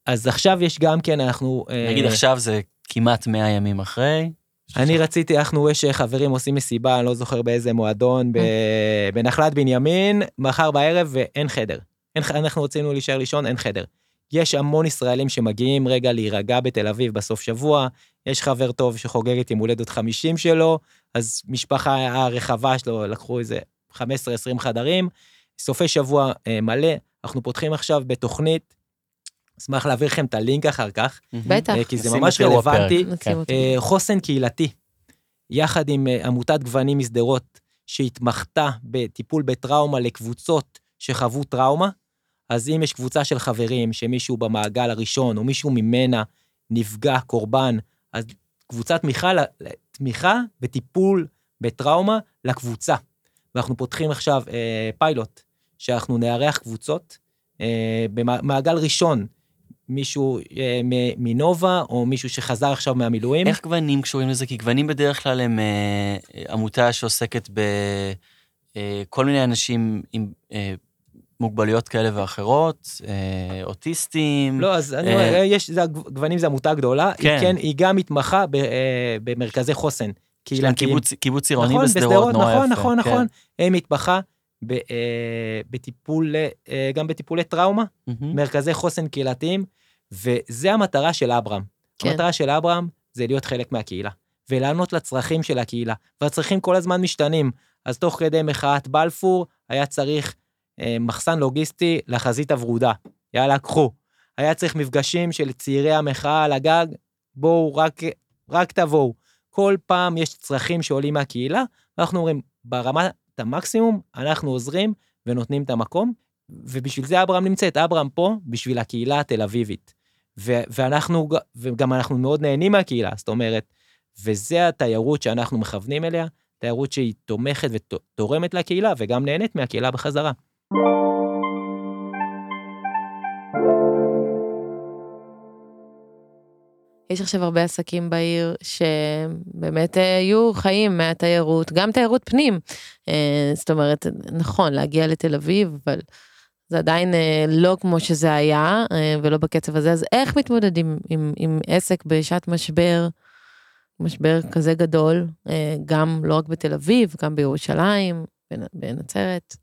אז עכשיו יש גם כן, אנחנו... אה, נגיד עכשיו זה כמעט 100 ימים אחרי. אני רציתי, אנחנו, יש חברים עושים מסיבה, אני לא זוכר באיזה מועדון, בנחלת בנימין, מחר בערב, ואין חדר. אין, אנחנו רצינו להישאר לישון, אין חדר. יש המון ישראלים שמגיעים רגע להירגע בתל אביב בסוף שבוע, יש חבר טוב שחוגג את יום הולדת 50 שלו, אז משפחה הרחבה שלו, לקחו איזה 15-20 חדרים, סופי שבוע אה, מלא, אנחנו פותחים עכשיו בתוכנית, אשמח להעביר לכם את הלינק אחר כך, בטח. אה, כי זה ממש. רלוונטי. אה, חוסן קהילתי, יחד עם אה, עמותת גוונים משדרות, שהתמחתה בטיפול בטראומה לקבוצות שחוו טראומה, אז אם יש קבוצה של חברים, שמישהו במעגל הראשון, או מישהו ממנה נפגע, קורבן, אז קבוצת תמיכה, תמיכה בטיפול בטראומה לקבוצה. ואנחנו פותחים עכשיו אה, פיילוט שאנחנו נארח קבוצות אה, במעגל ראשון, מישהו אה, מנובה, או מישהו שחזר עכשיו מהמילואים. איך גוונים קשורים לזה? כי גוונים בדרך כלל הם אה, עמותה שעוסקת בכל מיני אנשים עם אה, מוגבלויות כאלה ואחרות, אה, אוטיסטים. לא, אז אני אה, אומר, יש, זה, גוונים זה עמותה גדולה, כן. היא, כן, היא גם מתמחה ב, אה, במרכזי חוסן. קהילתיים. קיבוץ, קיבוץ עירוני נכון, בשדרות, נורא יפה. נכון, נכון, כן. נכון. הם מתמחה ב, אה, בטיפול, אה, גם בטיפולי טראומה, מהמם. מרכזי חוסן קהילתיים, וזה המטרה של אברהם. כן. המטרה של אברהם זה להיות חלק מהקהילה, ולענות לצרכים של הקהילה, והצרכים כל הזמן משתנים. אז תוך כדי מחאת בלפור, היה צריך אה, מחסן לוגיסטי לחזית הוורודה. יאללה, קחו. היה צריך מפגשים של צעירי המחאה על הגג, בואו, רק, רק תבואו. כל פעם יש צרכים שעולים מהקהילה, ואנחנו אומרים, ברמת המקסימום, אנחנו עוזרים ונותנים את המקום, ובשביל זה אברהם נמצאת. אברהם פה בשביל הקהילה התל אביבית. ו- ואנחנו, וגם אנחנו מאוד נהנים מהקהילה, זאת אומרת, וזה התיירות שאנחנו מכוונים אליה, תיירות שהיא תומכת ותורמת לקהילה, וגם נהנית מהקהילה בחזרה. יש עכשיו הרבה עסקים בעיר שבאמת אה, יהיו חיים מהתיירות, גם תיירות פנים. אה, זאת אומרת, נכון, להגיע לתל אביב, אבל זה עדיין אה, לא כמו שזה היה, אה, ולא בקצב הזה, אז איך מתמודדים עם, עם עסק בשעת משבר, משבר כזה גדול, אה, גם לא רק בתל אביב, גם בירושלים, בנ- בנצרת?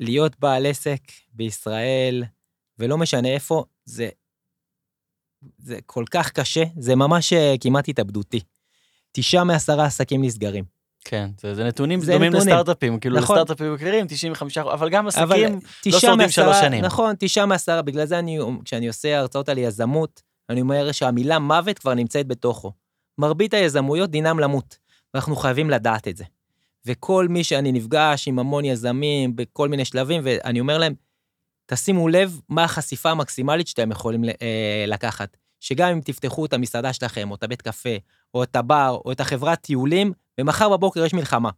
להיות בעל עסק בישראל, ולא משנה איפה, זה, זה כל כך קשה, זה ממש כמעט התאבדותי. תשעה מעשרה עסקים נסגרים. כן, זה, זה נתונים זה דומים נתונים. לסטארט-אפים, כאילו נכון. לסטארט-אפים מכירים 95, אבל גם אבל עסקים, תשעה שורדים מעשרה- שלוש שנים. נכון, תשעה מעשרה, בגלל זה אני, כשאני עושה הרצאות על יזמות, אני אומר שהמילה מוות כבר נמצאת בתוכו. מרבית היזמויות דינם למות, ואנחנו חייבים לדעת את זה. וכל מי שאני נפגש עם המון יזמים בכל מיני שלבים, ואני אומר להם, תשימו לב מה החשיפה המקסימלית שאתם יכולים אה, לקחת. שגם אם תפתחו את המסעדה שלכם, או את הבית קפה, או את הבר, או את החברת טיולים, ומחר בבוקר יש מלחמה.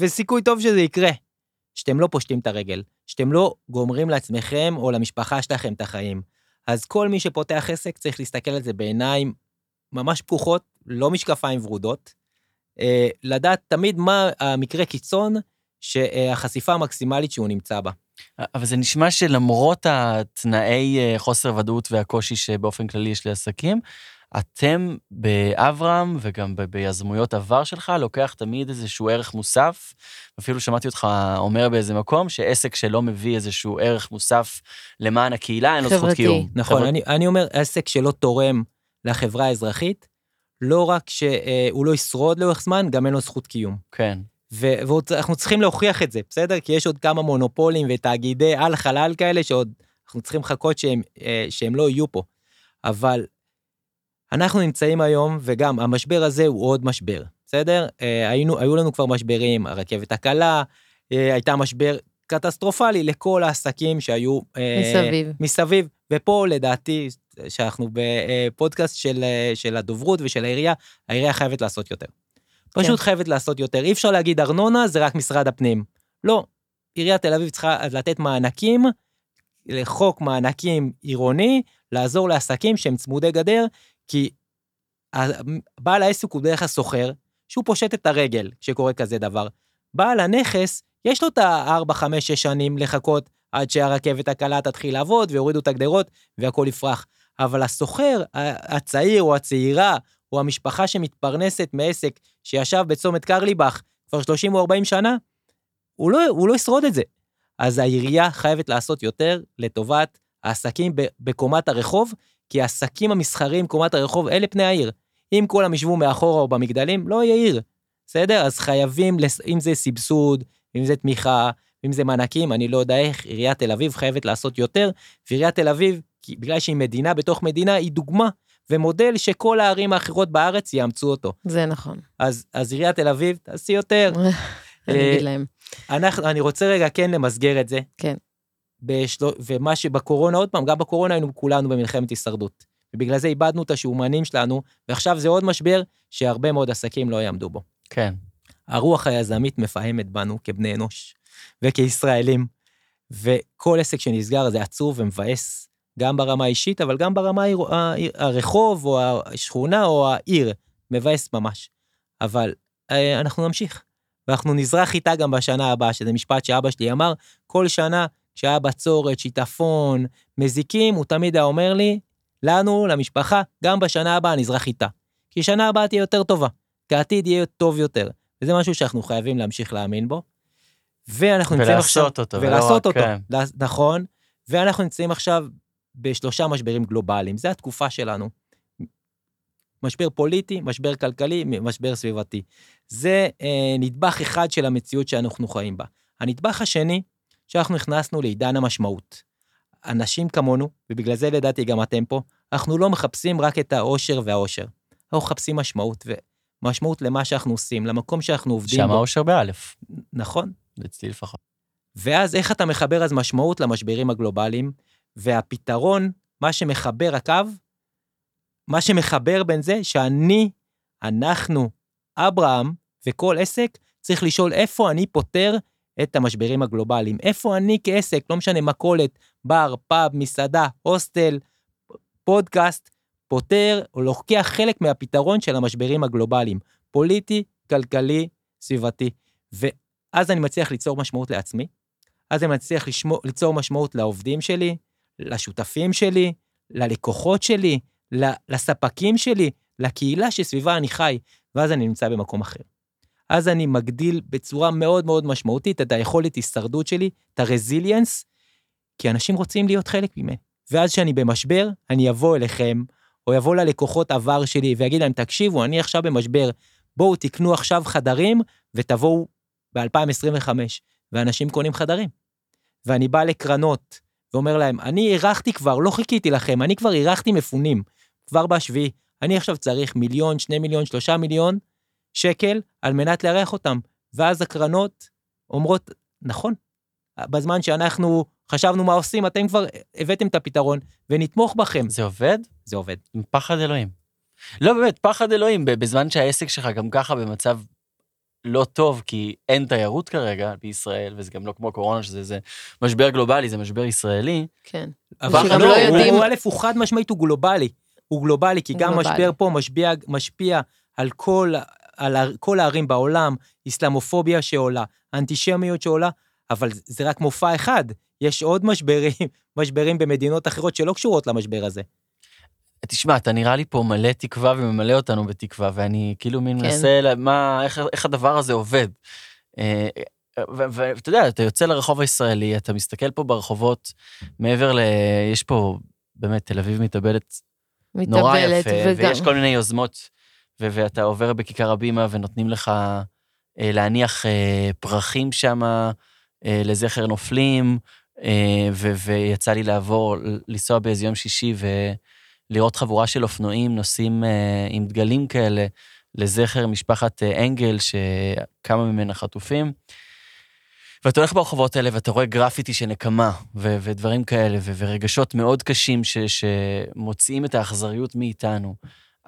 וסיכוי טוב שזה יקרה. שאתם לא פושטים את הרגל, שאתם לא גומרים לעצמכם או למשפחה שלכם את החיים. אז כל מי שפותח עסק צריך להסתכל על זה בעיניים ממש פקוחות, לא משקפיים ורודות, אה, לדעת תמיד מה המקרה קיצון שהחשיפה המקסימלית שהוא נמצא בה. אבל זה נשמע שלמרות התנאי אה, חוסר ודאות והקושי שבאופן כללי יש לעסקים, אתם באברהם וגם ב- ביזמויות עבר שלך לוקח תמיד איזשהו ערך מוסף. אפילו שמעתי אותך אומר באיזה מקום שעסק שלא מביא איזשהו ערך מוסף למען הקהילה, אין לו זכות. קיום. נכון, חברת- אני, אני אומר, עסק שלא תורם לחברה האזרחית, לא רק שהוא לא ישרוד לאורך זמן, גם אין לו זכות קיום. כן. ואנחנו צריכים להוכיח את זה, בסדר? כי יש עוד כמה מונופולים ותאגידי על חלל כאלה שעוד אנחנו צריכים לחכות שהם, אה, שהם לא יהיו פה. אבל אנחנו נמצאים היום, וגם המשבר הזה הוא עוד משבר, בסדר? אה, היינו, היו לנו כבר משברים, הרכבת הקלה, אה, הייתה משבר קטסטרופלי לכל העסקים שהיו... אה, מסביב. מסביב, ופה לדעתי, שאנחנו בפודקאסט של, של הדוברות ושל העירייה, העירייה חייבת לעשות יותר. פשוט כן. חייבת לעשות יותר. אי אפשר להגיד ארנונה זה רק משרד הפנים. לא, עיריית תל אביב צריכה לתת מענקים, לחוק מענקים עירוני, לעזור לעסקים שהם צמודי גדר, כי בעל העסק הוא דרך הסוחר, שהוא פושט את הרגל כשקורה כזה דבר. בעל הנכס, יש לו את ה-4, 5, 6 שנים לחכות עד שהרכבת הקלה תתחיל לעבוד ויורידו את הגדרות והכל יפרח. אבל הסוחר, הצעיר או הצעירה, או המשפחה שמתפרנסת מעסק שישב בצומת קרליבך כבר 30 או 40 שנה, הוא לא, הוא לא ישרוד את זה. אז העירייה חייבת לעשות יותר לטובת העסקים בקומת הרחוב, כי העסקים המסחריים קומת הרחוב אלה פני העיר. אם כולם ישבו מאחורה או במגדלים, לא יהיה עיר. בסדר? אז חייבים, אם זה סבסוד, אם זה תמיכה, אם זה מענקים, אני לא יודע איך, עיריית תל אביב חייבת לעשות יותר, ועיריית תל אביב, בגלל שהיא מדינה בתוך מדינה, היא דוגמה ומודל שכל הערים האחרות בארץ יאמצו אותו. זה נכון. אז, אז עיריית תל אביב, תעשי יותר. אני אה, אגיד להם. אנחנו, אני רוצה רגע כן למסגר את זה. כן. בשלו, ומה שבקורונה, עוד פעם, גם בקורונה היינו כולנו במלחמת הישרדות. ובגלל זה איבדנו את השאומנים שלנו, ועכשיו זה עוד משבר שהרבה מאוד עסקים לא יעמדו בו. כן. הרוח היזמית מפעמת בנו כבני אנוש וכישראלים, וכל עסק שנסגר זה עצוב ומבאס, גם ברמה האישית, אבל גם ברמה הרחוב, או השכונה, או העיר. מבאס ממש. אבל אה, אנחנו נמשיך. ואנחנו נזרח איתה גם בשנה הבאה, שזה משפט שאבא שלי אמר, כל שנה כשהיה בצורת, שיטפון, מזיקים, הוא תמיד היה אומר לי, לנו, למשפחה, גם בשנה הבאה נזרח איתה. כי שנה הבאה תהיה יותר טובה, כי העתיד יהיה טוב יותר. וזה משהו שאנחנו חייבים להמשיך להאמין בו. ואנחנו נמצאים עכשיו... ולעשות אותו, ולעשות אותו, כן. נכון. ואנחנו נמצאים עכשיו בשלושה משברים גלובליים, זו התקופה שלנו. משבר פוליטי, משבר כלכלי, משבר סביבתי. זה אה, נדבך אחד של המציאות שאנחנו חיים בה. הנדבך השני, שאנחנו נכנסנו לעידן המשמעות. אנשים כמונו, ובגלל זה לדעתי גם אתם פה, אנחנו לא מחפשים רק את האושר והאושר. אנחנו מחפשים משמעות, ומשמעות למה שאנחנו עושים, למקום שאנחנו עובדים שם בו. האושר באלף, נכון. אצלי לפחות. ואז איך אתה מחבר אז משמעות למשברים הגלובליים, והפתרון, מה שמחבר הקו, מה שמחבר בין זה שאני, אנחנו, אברהם וכל עסק, צריך לשאול איפה אני פותר את המשברים הגלובליים. איפה אני כעסק, לא משנה מכולת, בר, פאב, מסעדה, הוסטל, פודקאסט, פותר או לוקח חלק מהפתרון של המשברים הגלובליים, פוליטי, כלכלי, סביבתי. ואז אני מצליח ליצור משמעות לעצמי, אז אני מצליח לשמו, ליצור משמעות לעובדים שלי, לשותפים שלי, ללקוחות שלי, לספקים שלי, לקהילה שסביבה אני חי, ואז אני נמצא במקום אחר. אז אני מגדיל בצורה מאוד מאוד משמעותית את היכולת הישרדות שלי, את הרזיליאנס, כי אנשים רוצים להיות חלק ממני. ואז כשאני במשבר, אני אבוא אליכם, או יבוא ללקוחות עבר שלי ויגיד להם, תקשיבו, אני עכשיו במשבר, בואו תקנו עכשיו חדרים ותבואו ב-2025, ואנשים קונים חדרים. ואני בא לקרנות ואומר להם, אני אירחתי כבר, לא חיכיתי לכם, אני כבר אירחתי מפונים, כבר בשביעי, אני עכשיו צריך מיליון, שני מיליון, שלושה מיליון שקל על מנת לארח אותם. ואז הקרנות אומרות, נכון, בזמן שאנחנו חשבנו מה עושים, אתם כבר הבאתם את הפתרון, ונתמוך בכם. זה עובד? זה עובד. עם פחד אלוהים. לא באמת, פחד אלוהים, ב- בזמן שהעסק שלך גם ככה במצב לא טוב, כי אין תיירות כרגע בישראל, וזה גם לא כמו קורונה, שזה זה משבר גלובלי, זה משבר ישראלי. כן. אבל לא, לא הוא- יודעים- הוא א', הוא חד משמעית, הוא גלובלי. הוא גלובלי, כי הוא גם גלובלי. משבר פה משפיע, משפיע על כל, על כל הערים בעולם, אסלאמופוביה שעולה, אנטישמיות שעולה, אבל זה רק מופע אחד. יש עוד משברים, משברים במדינות אחרות שלא קשורות למשבר הזה. תשמע, אתה נראה לי פה מלא תקווה וממלא אותנו בתקווה, ואני כאילו מין כן. מנסה, לה- מה, איך, איך הדבר הזה עובד. אה, ואתה יודע, אתה יוצא לרחוב הישראלי, אתה מסתכל פה ברחובות, מעבר ל... יש פה, באמת, תל אביב מתאבדת נורא מתאבלת, יפה, וגם... ויש כל מיני יוזמות, ו- ואתה עובר בכיכר הבימה ונותנים לך אה, להניח אה, פרחים שם אה, לזכר נופלים, אה, ו- ויצא לי לעבור, לנסוע באיזה יום שישי ולראות חבורה של אופנועים נוסעים אה, עם דגלים כאלה לזכר משפחת אה, אנגל, שכמה ממנה חטופים. ואתה הולך ברחובות האלה ואתה רואה גרפיטי של נקמה ו- ודברים כאלה, ו- ורגשות מאוד קשים ש- שמוציאים את האכזריות מאיתנו.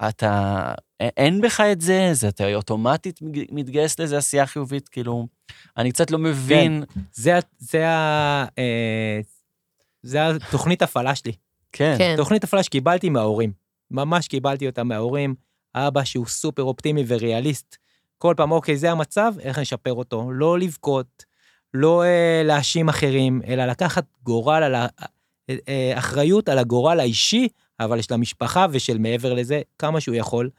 אתה, אין בך את זה, זה אתה אוטומטית מתג- מתגייס לאיזה עשייה חיובית, כאילו, אני קצת לא מבין. זה, ה- זה, ה- אה, זה התוכנית הפעלה שלי. כן. כן. תוכנית הפעלה שקיבלתי מההורים. ממש קיבלתי אותה מההורים. אבא שהוא סופר אופטימי וריאליסט. כל פעם, אוקיי, זה המצב, איך נשפר אותו? לא לבכות, לא אה, להאשים אחרים, אלא לקחת גורל על ה... אה, אה, אחריות על הגורל האישי, אבל של המשפחה ושל מעבר לזה, כמה שהוא יכול.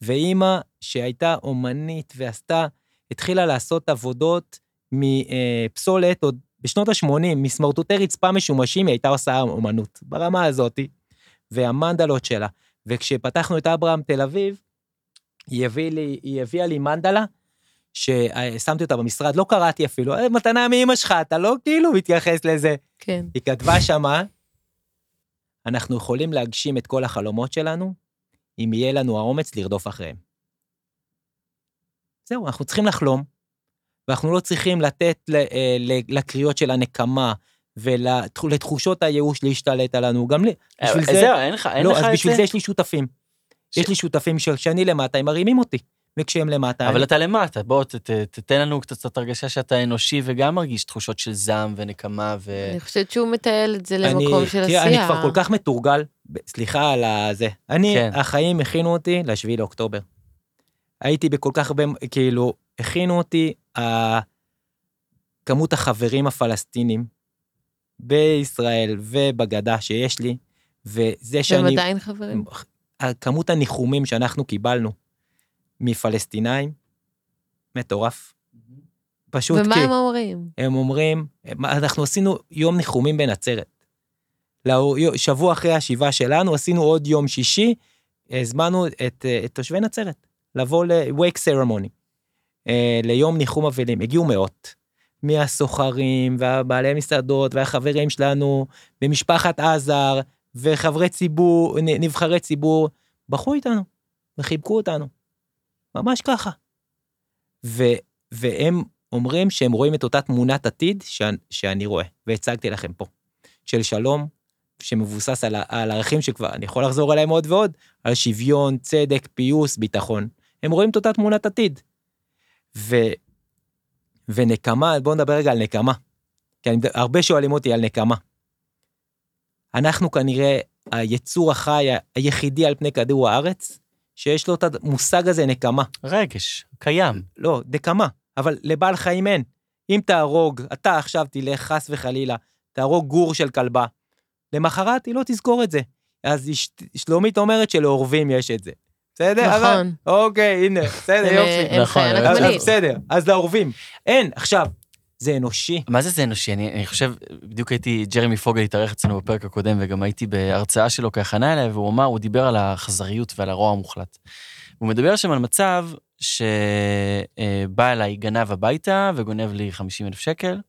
ואימא שהייתה אומנית ועשתה, התחילה לעשות עבודות מפסולת, עוד בשנות ה-80, מסמרטוטי רצפה משומשים, היא הייתה עושה אומנות, ברמה הזאתי, והמנדלות שלה. וכשפתחנו את אברהם תל אביב, היא, הביא לי, היא הביאה לי מנדלה, ששמתי אותה במשרד, לא קראתי אפילו, "אה, מתנה מאמא שלך, אתה לא כאילו מתייחס לזה. כן. היא כתבה שמה, אנחנו יכולים להגשים את כל החלומות שלנו, אם יהיה לנו האומץ לרדוף אחריהם. זהו, אנחנו צריכים לחלום, ואנחנו לא צריכים לתת אה, לקריאות של הנקמה ולתחושות הייאוש להשתלט עלינו. גם לי, בשביל אה, זה... זהו, אין לך, אין לא, לך אז את בשביל זה? זה יש לי שותפים. ש- יש לי שותפים שכשאני למטה, הם מרימים אותי. וכשהם למטה... אבל אני- אתה למטה, בוא ת- ת- תתן לנו קצת קצת הרגשה שאתה אנושי וגם מרגיש תחושות של זעם ונקמה ו... אני חושבת שהוא מטייל את זה אני- למקום של תראה, עשייה. אני כבר כל כך מתורגל, סליחה על הזה. אני, כן. החיים הכינו אותי לשביעי לאוקטובר. הייתי בכל כך הרבה, כאילו, הכינו אותי, ה- כמות החברים הפלסטינים בישראל ובגדה שיש לי, וזה שאני... עדיין חברים. כמות הניחומים שאנחנו קיבלנו מפלסטינאים, מטורף. פשוט ומה כי הם אומרים? הם אומרים, "מה, אנחנו עשינו יום ניחומים בנצרת. שבוע אחרי השבעה שלנו עשינו עוד יום שישי, הזמנו את, אה, את תושבי נצרת לבוא ל-wake ceremony, אה, ליום ניחום אבלים. הגיעו מאות. מהסוחרים והבעלי המסעדות והחברים שלנו במשפחת עזר וחברי ציבור, נבחרי ציבור, בכו איתנו וחיבקו אותנו. ממש ככה. ו, והם אומרים שהם רואים את אותה תמונת עתיד ש, שאני רואה, והצגתי לכם פה, של שלום, שמבוסס על, על ערכים שכבר, אני יכול לחזור עליהם עוד ועוד, על שוויון, צדק, פיוס, ביטחון. הם רואים את אותה תמונת עתיד. ו, ונקמה, בואו נדבר רגע על נקמה. כי אני, הרבה שואלים אותי על נקמה. אנחנו כנראה היצור החי היחידי על פני כדור הארץ, שיש לו את המושג הזה נקמה. רגש, קיים. לא, נקמה, אבל לבעל חיים אין. אם תהרוג, אתה עכשיו תלך, חס וחלילה, תהרוג גור של כלבה, למחרת היא לא תזכור את זה. אז אש- שלומית אומרת שלעורבים יש את זה. בסדר? אבל- נכון. אוקיי, הנה, בסדר, יופי. נכון. בסדר, אז לעורבים. אין, עכשיו, זה אנושי. מה זה זה אנושי? אני, אני חושב, בדיוק הייתי, ג'רמי פוגל התארח אצלנו בפרק הקודם, וגם הייתי בהרצאה שלו כהכנה אליה, והוא אמר, הוא דיבר על האכזריות ועל הרוע המוחלט. הוא מדבר שם על מצב שבא אליי גנב הביתה וגונב לי 50 אלף שקל,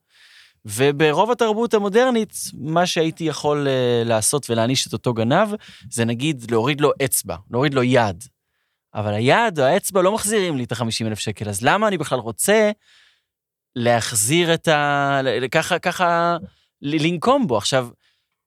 וברוב התרבות המודרנית, מה שהייתי יכול אה, לעשות ולהעניש את אותו גנב, זה נגיד להוריד לו אצבע, להוריד לו יד. אבל היד או האצבע לא מחזירים לי את ה-50 אלף שקל, אז למה אני בכלל רוצה להחזיר את ה... ככה, ככה, לנקום בו. עכשיו,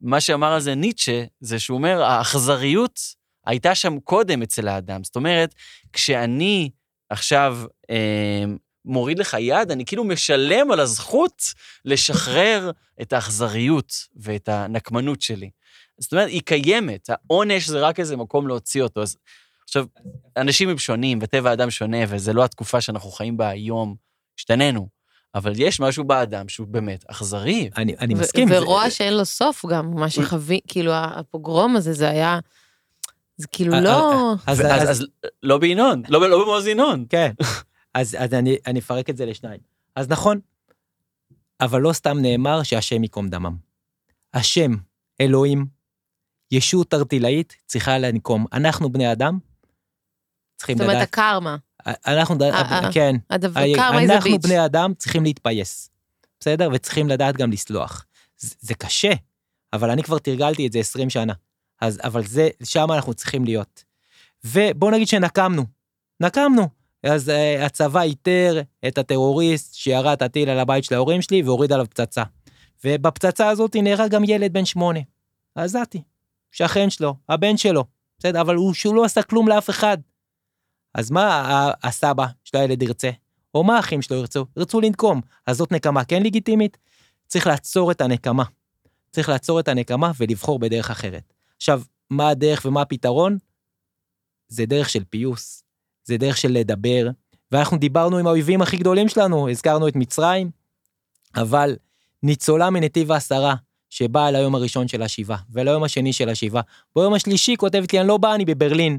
מה שאמר על זה ניטשה, זה שהוא אומר, האכזריות הייתה שם קודם אצל האדם. זאת אומרת, כשאני עכשיו אה, מוריד לך יד, אני כאילו משלם על הזכות לשחרר את האכזריות ואת הנקמנות שלי. זאת אומרת, היא קיימת, העונש זה רק איזה מקום להוציא אותו. אז עכשיו, אנשים הם שונים, וטבע האדם שונה, וזה לא התקופה שאנחנו חיים בה היום, השתננו. אבל יש משהו באדם שהוא באמת אכזרי. אני אני מסכים. זה- ורוע שאין לו סוף גם, מה שחווי, כאילו הפוגרום הזה, זה היה... זה כאילו לא... אז- אז, אז- אז לא בינון, לא, לא במעוז ינון. כן. אז, אז אני, אני אפרק את זה לשניים. אז נכון, אבל לא סתם נאמר שהשם ייקום דמם. השם, אלוהים, ישות ארטילאית, צריכה לנקום. אנחנו בני אדם, צריכים זאת אומרת, לדעת, הקרמה. אנחנו, ד- אה, אה. כן, אנחנו. בני אדם צריכים להתפייס, בסדר? וצריכים לדעת גם לסלוח. זה, זה קשה, אבל אני כבר תרגלתי את זה 20 שנה. אז, אבל זה, שם אנחנו צריכים להיות. ובוא נגיד שנקמנו, נקמנו. אז uh, הצבא איתר את הטרוריסט שירה את הטיל על הבית של ההורים שלי והוריד עליו פצצה. ובפצצה הזאת נהרג גם ילד בן שמונה. עזתי, שכן שלו, הבן שלו, בסדר? אבל הוא, שהוא לא עשה כלום לאף אחד. אז מה הסבא של הילד ירצה? או מה האחים שלו ירצו? ירצו לנקום. אז זאת נקמה כן לגיטימית? צריך לעצור את הנקמה. צריך לעצור את הנקמה ולבחור בדרך אחרת. עכשיו, מה הדרך ומה הפתרון? זה דרך של פיוס, זה דרך של לדבר, ואנחנו דיברנו עם האויבים הכי גדולים שלנו, הזכרנו את מצרים, אבל ניצולה מנתיב העשרה, שבאה ליום הראשון של השבעה, וליום השני של השבעה, ביום השלישי כותבת לי, אני לא באה, אני בברלין.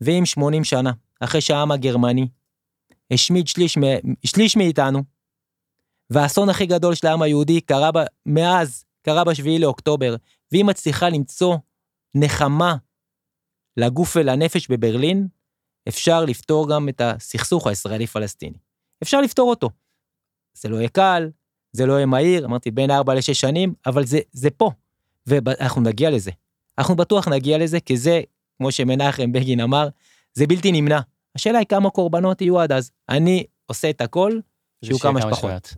ואם 80 שנה, אחרי שהעם הגרמני השמיד שליש, שליש מאיתנו, והאסון הכי גדול של העם היהודי קרה ב, מאז, קרה בשביעי לאוקטובר, והיא מצליחה למצוא נחמה לגוף ולנפש בברלין, אפשר לפתור גם את הסכסוך הישראלי-פלסטיני. אפשר לפתור אותו. זה לא יהיה קל, זה לא יהיה מהיר, אמרתי בין 4 ל-6 שנים, אבל זה, זה פה, ואנחנו נגיע לזה. אנחנו בטוח נגיע לזה, כי זה, כמו שמנחם בגין אמר, זה בלתי נמנע. השאלה היא כמה קורבנות יהיו עד אז. אני עושה את הכל, שיהיו כמה שפחות.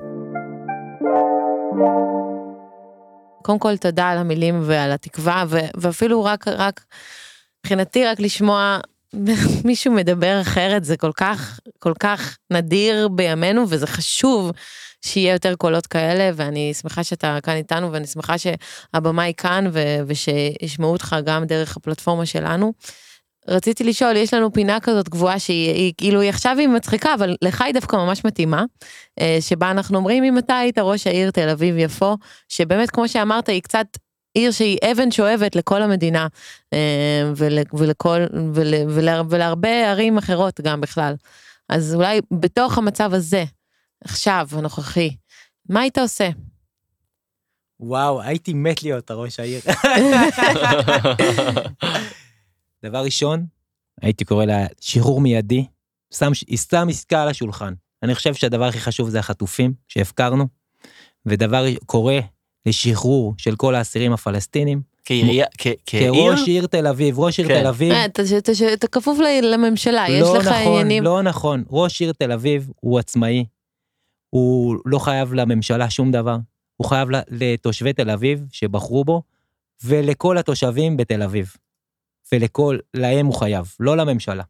קודם כל, תודה על המילים ועל התקווה, ו- ואפילו רק, רק, מבחינתי, רק לשמוע מישהו מדבר אחרת, זה כל כך, כל כך נדיר בימינו, וזה חשוב שיהיה יותר קולות כאלה, ואני שמחה שאתה כאן איתנו, ואני שמחה שהבמאי כאן, ו- ושישמעו אותך גם דרך הפלטפורמה שלנו. רציתי לשאול, יש לנו פינה כזאת קבועה שהיא היא, כאילו היא עכשיו היא מצחיקה, אבל לך היא דווקא ממש מתאימה, אה, שבה אנחנו אומרים אם אתה היית ראש העיר תל אביב יפו, שבאמת כמו שאמרת היא קצת עיר שהיא אבן שואבת לכל המדינה אה, ול, ולכל, ול, ול, ולהרבה ערים אחרות גם בכלל. אז אולי בתוך המצב הזה, עכשיו, הנוכחי, מה היית עושה? וואו, הייתי מת להיות הראש העיר. דבר ראשון, הייתי קורא לה שחרור מיידי, שם, שם עסקה על השולחן. אני חושב שהדבר הכי חשוב זה החטופים שהפקרנו, ודבר קורא לשחרור של כל האסירים הפלסטינים. כעירייה, כעיר? כראש עיר תל אביב, ראש עיר כן. תל אביב. אה, אתה- אתה אתה כפוף ל- לממשלה, יש לא לך נכון, עניינים. לא נכון. ראש עיר תל אביב הוא עצמאי, הוא לא חייב לממשלה שום דבר, הוא חייב לתושבי תל אביב שבחרו בו, ולכל התושבים בתל אביב. ולכל, להם הוא חייב, לא לממשלה.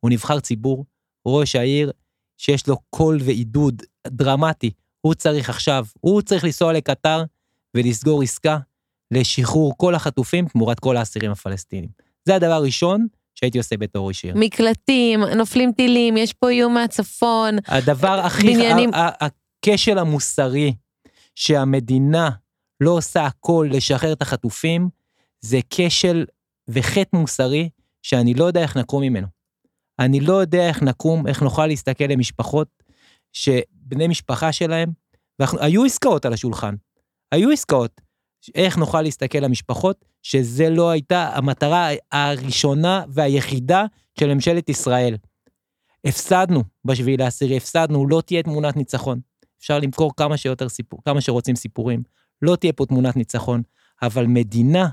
הוא נבחר ציבור, ראש העיר שיש לו קול ועידוד דרמטי. הוא צריך עכשיו, הוא צריך לנסוע לקטר ולסגור עסקה לשחרור כל החטופים תמורת כל האסירים הפלסטינים. זה הדבר הראשון שהייתי עושה בתור ראש עיר. מקלטים, נופלים טילים, יש פה איום מהצפון. הדבר הכי, בניינים- הכשל המוסרי שהמדינה לא עושה הכל לשחרר את החטופים, זה כשל וחטא מוסרי שאני לא יודע איך נקום ממנו. אני לא יודע איך נקום, איך נוכל להסתכל למשפחות שבני משפחה שלהם, ואנחנו, היו עסקאות על השולחן, היו עסקאות. איך נוכל להסתכל למשפחות, שזה לא הייתה המטרה הראשונה והיחידה של ממשלת ישראל. הפסדנו בשביעי לעשירי, הפסדנו, לא תהיה תמונת ניצחון. אפשר למכור כמה שיותר סיפור, כמה שרוצים סיפורים. לא תהיה פה תמונת ניצחון, אבל מדינה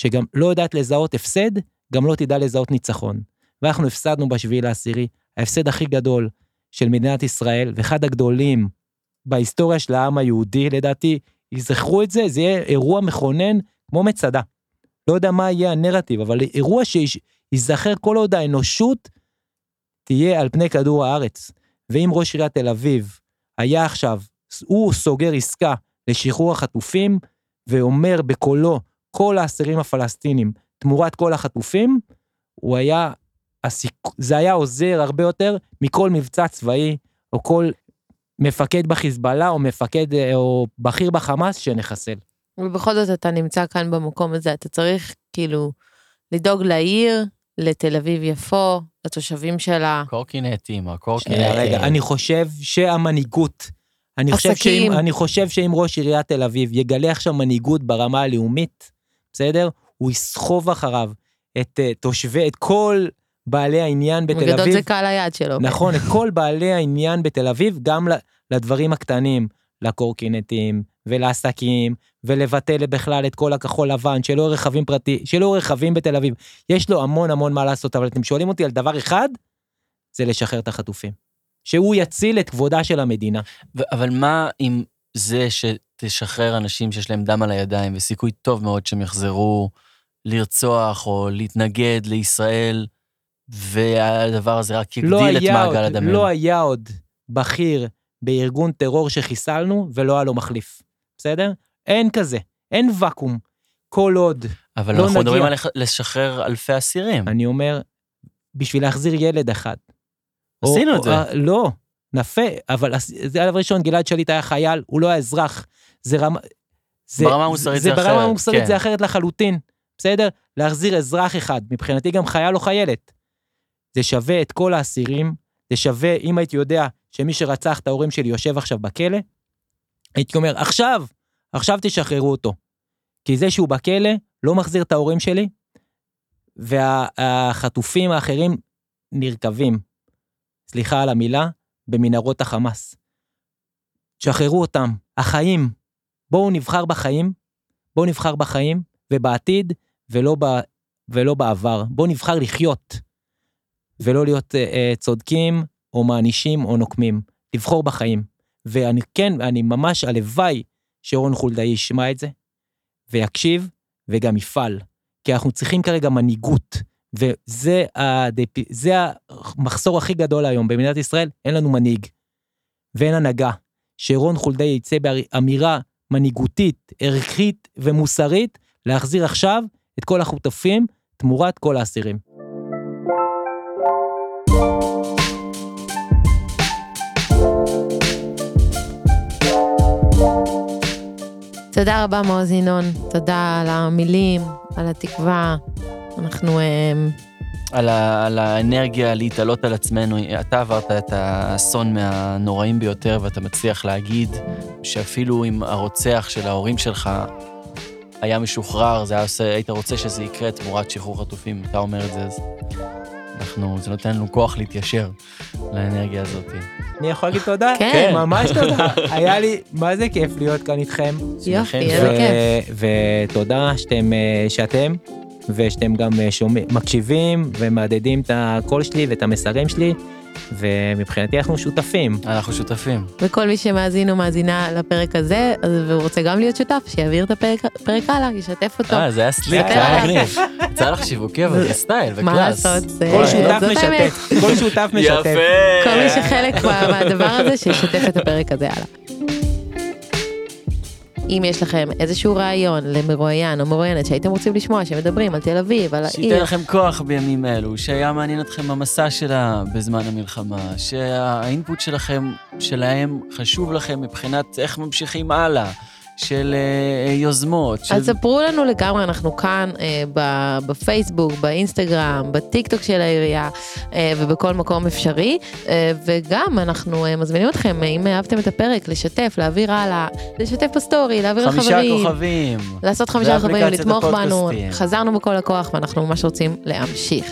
שגם לא יודעת לזהות הפסד, גם לא תדע לזהות ניצחון. ואנחנו הפסדנו בשביעי לעשירי, ההפסד הכי גדול של מדינת ישראל, ואחד הגדולים בהיסטוריה של העם היהודי, לדעתי, יזכרו את זה, זה יהיה אירוע מכונן כמו מצדה. לא יודע מה יהיה הנרטיב, אבל אירוע שייזכר כל עוד האנושות תהיה על פני כדור הארץ. ואם ראש עיריית תל אביב היה עכשיו, הוא סוגר עסקה לשחרור החטופים, ואומר בקולו, כל האסירים הפלסטינים תמורת כל החטופים, הוא היה, הסיק... זה היה עוזר הרבה יותר מכל מבצע צבאי, או כל מפקד בחיזבאללה, או מפקד, אה, או בכיר בחמאס שנחסל. ובכל זאת אתה נמצא כאן במקום הזה, אתה צריך כאילו לדאוג לעיר, לתל אביב יפו, לתושבים שלה. קורקינטים, שנייה, הקורקינטים. רגע, אני חושב שהמנהיגות, אני חושב. שאם, אני חושב שאם ראש עיריית תל אביב יגלה עכשיו מנהיגות ברמה הלאומית, בסדר? הוא יסחוב אחריו את uh, תושבי, את כל בעלי העניין בתל בגדול אביב. זה קהל היעד שלו. נכון, את כל בעלי העניין בתל אביב, גם ל- לדברים הקטנים, לקורקינטים ולעסקים, ולבטל בכלל את כל הכחול לבן, שלא יהיו רכבים פרטי, שלא יהיו רכבים בתל אביב. יש לו המון המון מה לעשות, אבל אתם שואלים אותי על דבר אחד, זה לשחרר את החטופים. שהוא יציל את כבודה של המדינה. ו- אבל מה עם זה שתשחרר אנשים שיש להם דם על הידיים וסיכוי טוב מאוד שהם יחזרו לרצוח או להתנגד לישראל, והדבר הזה רק לא יגדיל את היה מעגל עוד, הדמים. לא היה עוד בכיר בארגון טרור שחיסלנו ולא היה לו מחליף, בסדר? אין כזה, אין ואקום. כל עוד, אבל לא אנחנו מדברים נגיע. על לשחרר אלפי אסירים. אני אומר, בשביל להחזיר ילד אחד. או- עשינו או- את זה. אה, לא, נפה, אבל זה הדבר ראשון, גלעד שליט היה חייל, הוא לא היה אזרח. זה רמה... זה, ברמה המוסרית זה ברמה אחרת, המוסרית כן. זה אחרת לחלוטין, בסדר? להחזיר אזרח אחד, מבחינתי גם חייל או חיילת. זה שווה את כל האסירים, זה שווה, אם הייתי יודע שמי שרצח את ההורים שלי יושב עכשיו בכלא, הייתי אומר, עכשיו, עכשיו תשחררו אותו. כי זה שהוא בכלא לא מחזיר את ההורים שלי, והחטופים האחרים נרקבים, סליחה על המילה, במנהרות החמאס. שחררו אותם, החיים. בואו נבחר בחיים, בואו נבחר בחיים ובעתיד ולא, ב, ולא בעבר. בואו נבחר לחיות, ולא להיות אה, צודקים או מענישים או נוקמים. לבחור בחיים. ואני כן, אני ממש, הלוואי שרון חולדאי ישמע את זה, ויקשיב, וגם יפעל. כי אנחנו צריכים כרגע מנהיגות, וזה הדפ... המחסור הכי גדול היום במדינת ישראל, אין לנו מנהיג ואין הנהגה. שרון חולדאי יצא באמירה מנהיגותית, ערכית ומוסרית, להחזיר עכשיו את כל החוטפים תמורת כל האסירים. תודה רבה מעוז ינון, תודה על המילים, על התקווה. אנחנו... אמ, על, ה, על האנרגיה להתעלות על עצמנו. אתה עברת את האסון מהנוראים ביותר, ואתה מצליח להגיד שאפילו אם הרוצח של ההורים שלך היה משוחרר, זה היה עושה, היית רוצה שזה יקרה תמורת שחרור חטופים. אתה אומר את זה, אז אנחנו, זה נותן לנו כוח להתיישר לאנרגיה הזאת. אני יכול להגיד תודה? כן. ממש תודה. היה לי, מה זה כיף להיות כאן איתכם. יופי, איזה כיף. ותודה שאתם, אה, שאתם, ושאתם גם אה, שומעים, מקשיבים ומהדהדים את הקול שלי ואת המסרים שלי, ומבחינתי אנחנו שותפים. אנחנו שותפים. וכל מי שמאזין או מאזינה לפרק הזה, אז- והוא רוצה גם להיות שותף, שיעביר את הפרק פרק הלאה, ישתף אותו. אה, זה היה סליק, זה היה. מגניב. יצא לך שיווקי, אבל זה סטייל וקלאס. מה לעשות, זה- כל שותף. משתף, כל שותף משתף. יפה. כל מי שחלק מה- מהדבר הזה, שישתף את הפרק הזה הלאה. אם יש לכם איזשהו רעיון למרואיין או מרואיינת שהייתם רוצים לשמוע, שמדברים על תל אביב, על שייתן העיר, לכם כוח בימים אלו, שהיה מעניין אתכם המסע שלה בזמן המלחמה, שהאינפוט שלכם, שלהם, חשוב לכם מבחינת איך ממשיכים הלאה, של אה, יוזמות, של... אז ספרו לנו לגמרי, אנחנו כאן אה, בפייסבוק, באינסטגרם, בטיקטוק של העירייה אה, ובכל מקום אפשרי. וגם אנחנו מזמינים אתכם, אם אהבתם את הפרק, לשתף, להעביר הלאה, לשתף בסטורי, להעביר חמישה לחברים. כוכבים. לעשות חמישה ואפליקציית לתמוך בנו. חזרנו בכל הכוח ואנחנו ממש רוצים להמשיך.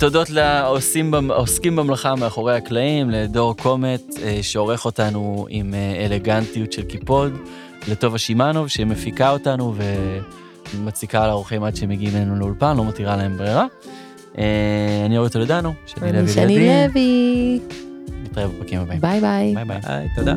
תודות העוסקים במלאכה מאחורי הקלעים, לדור קומט, אה, שעורך אותנו עם אה, אלגנטיות של קיפוד, לטובה שמאנוב, שמפיקה אותנו ומציקה על האורחים עד שהם מגיעים אלינו לאולפן, לא מתירה להם ברירה. אה, אני אורי טולדנו, שני אני לוי שני לידי, לוי, נתראה בפרקים הבאים. ביי ביי. ביי ביי. תודה.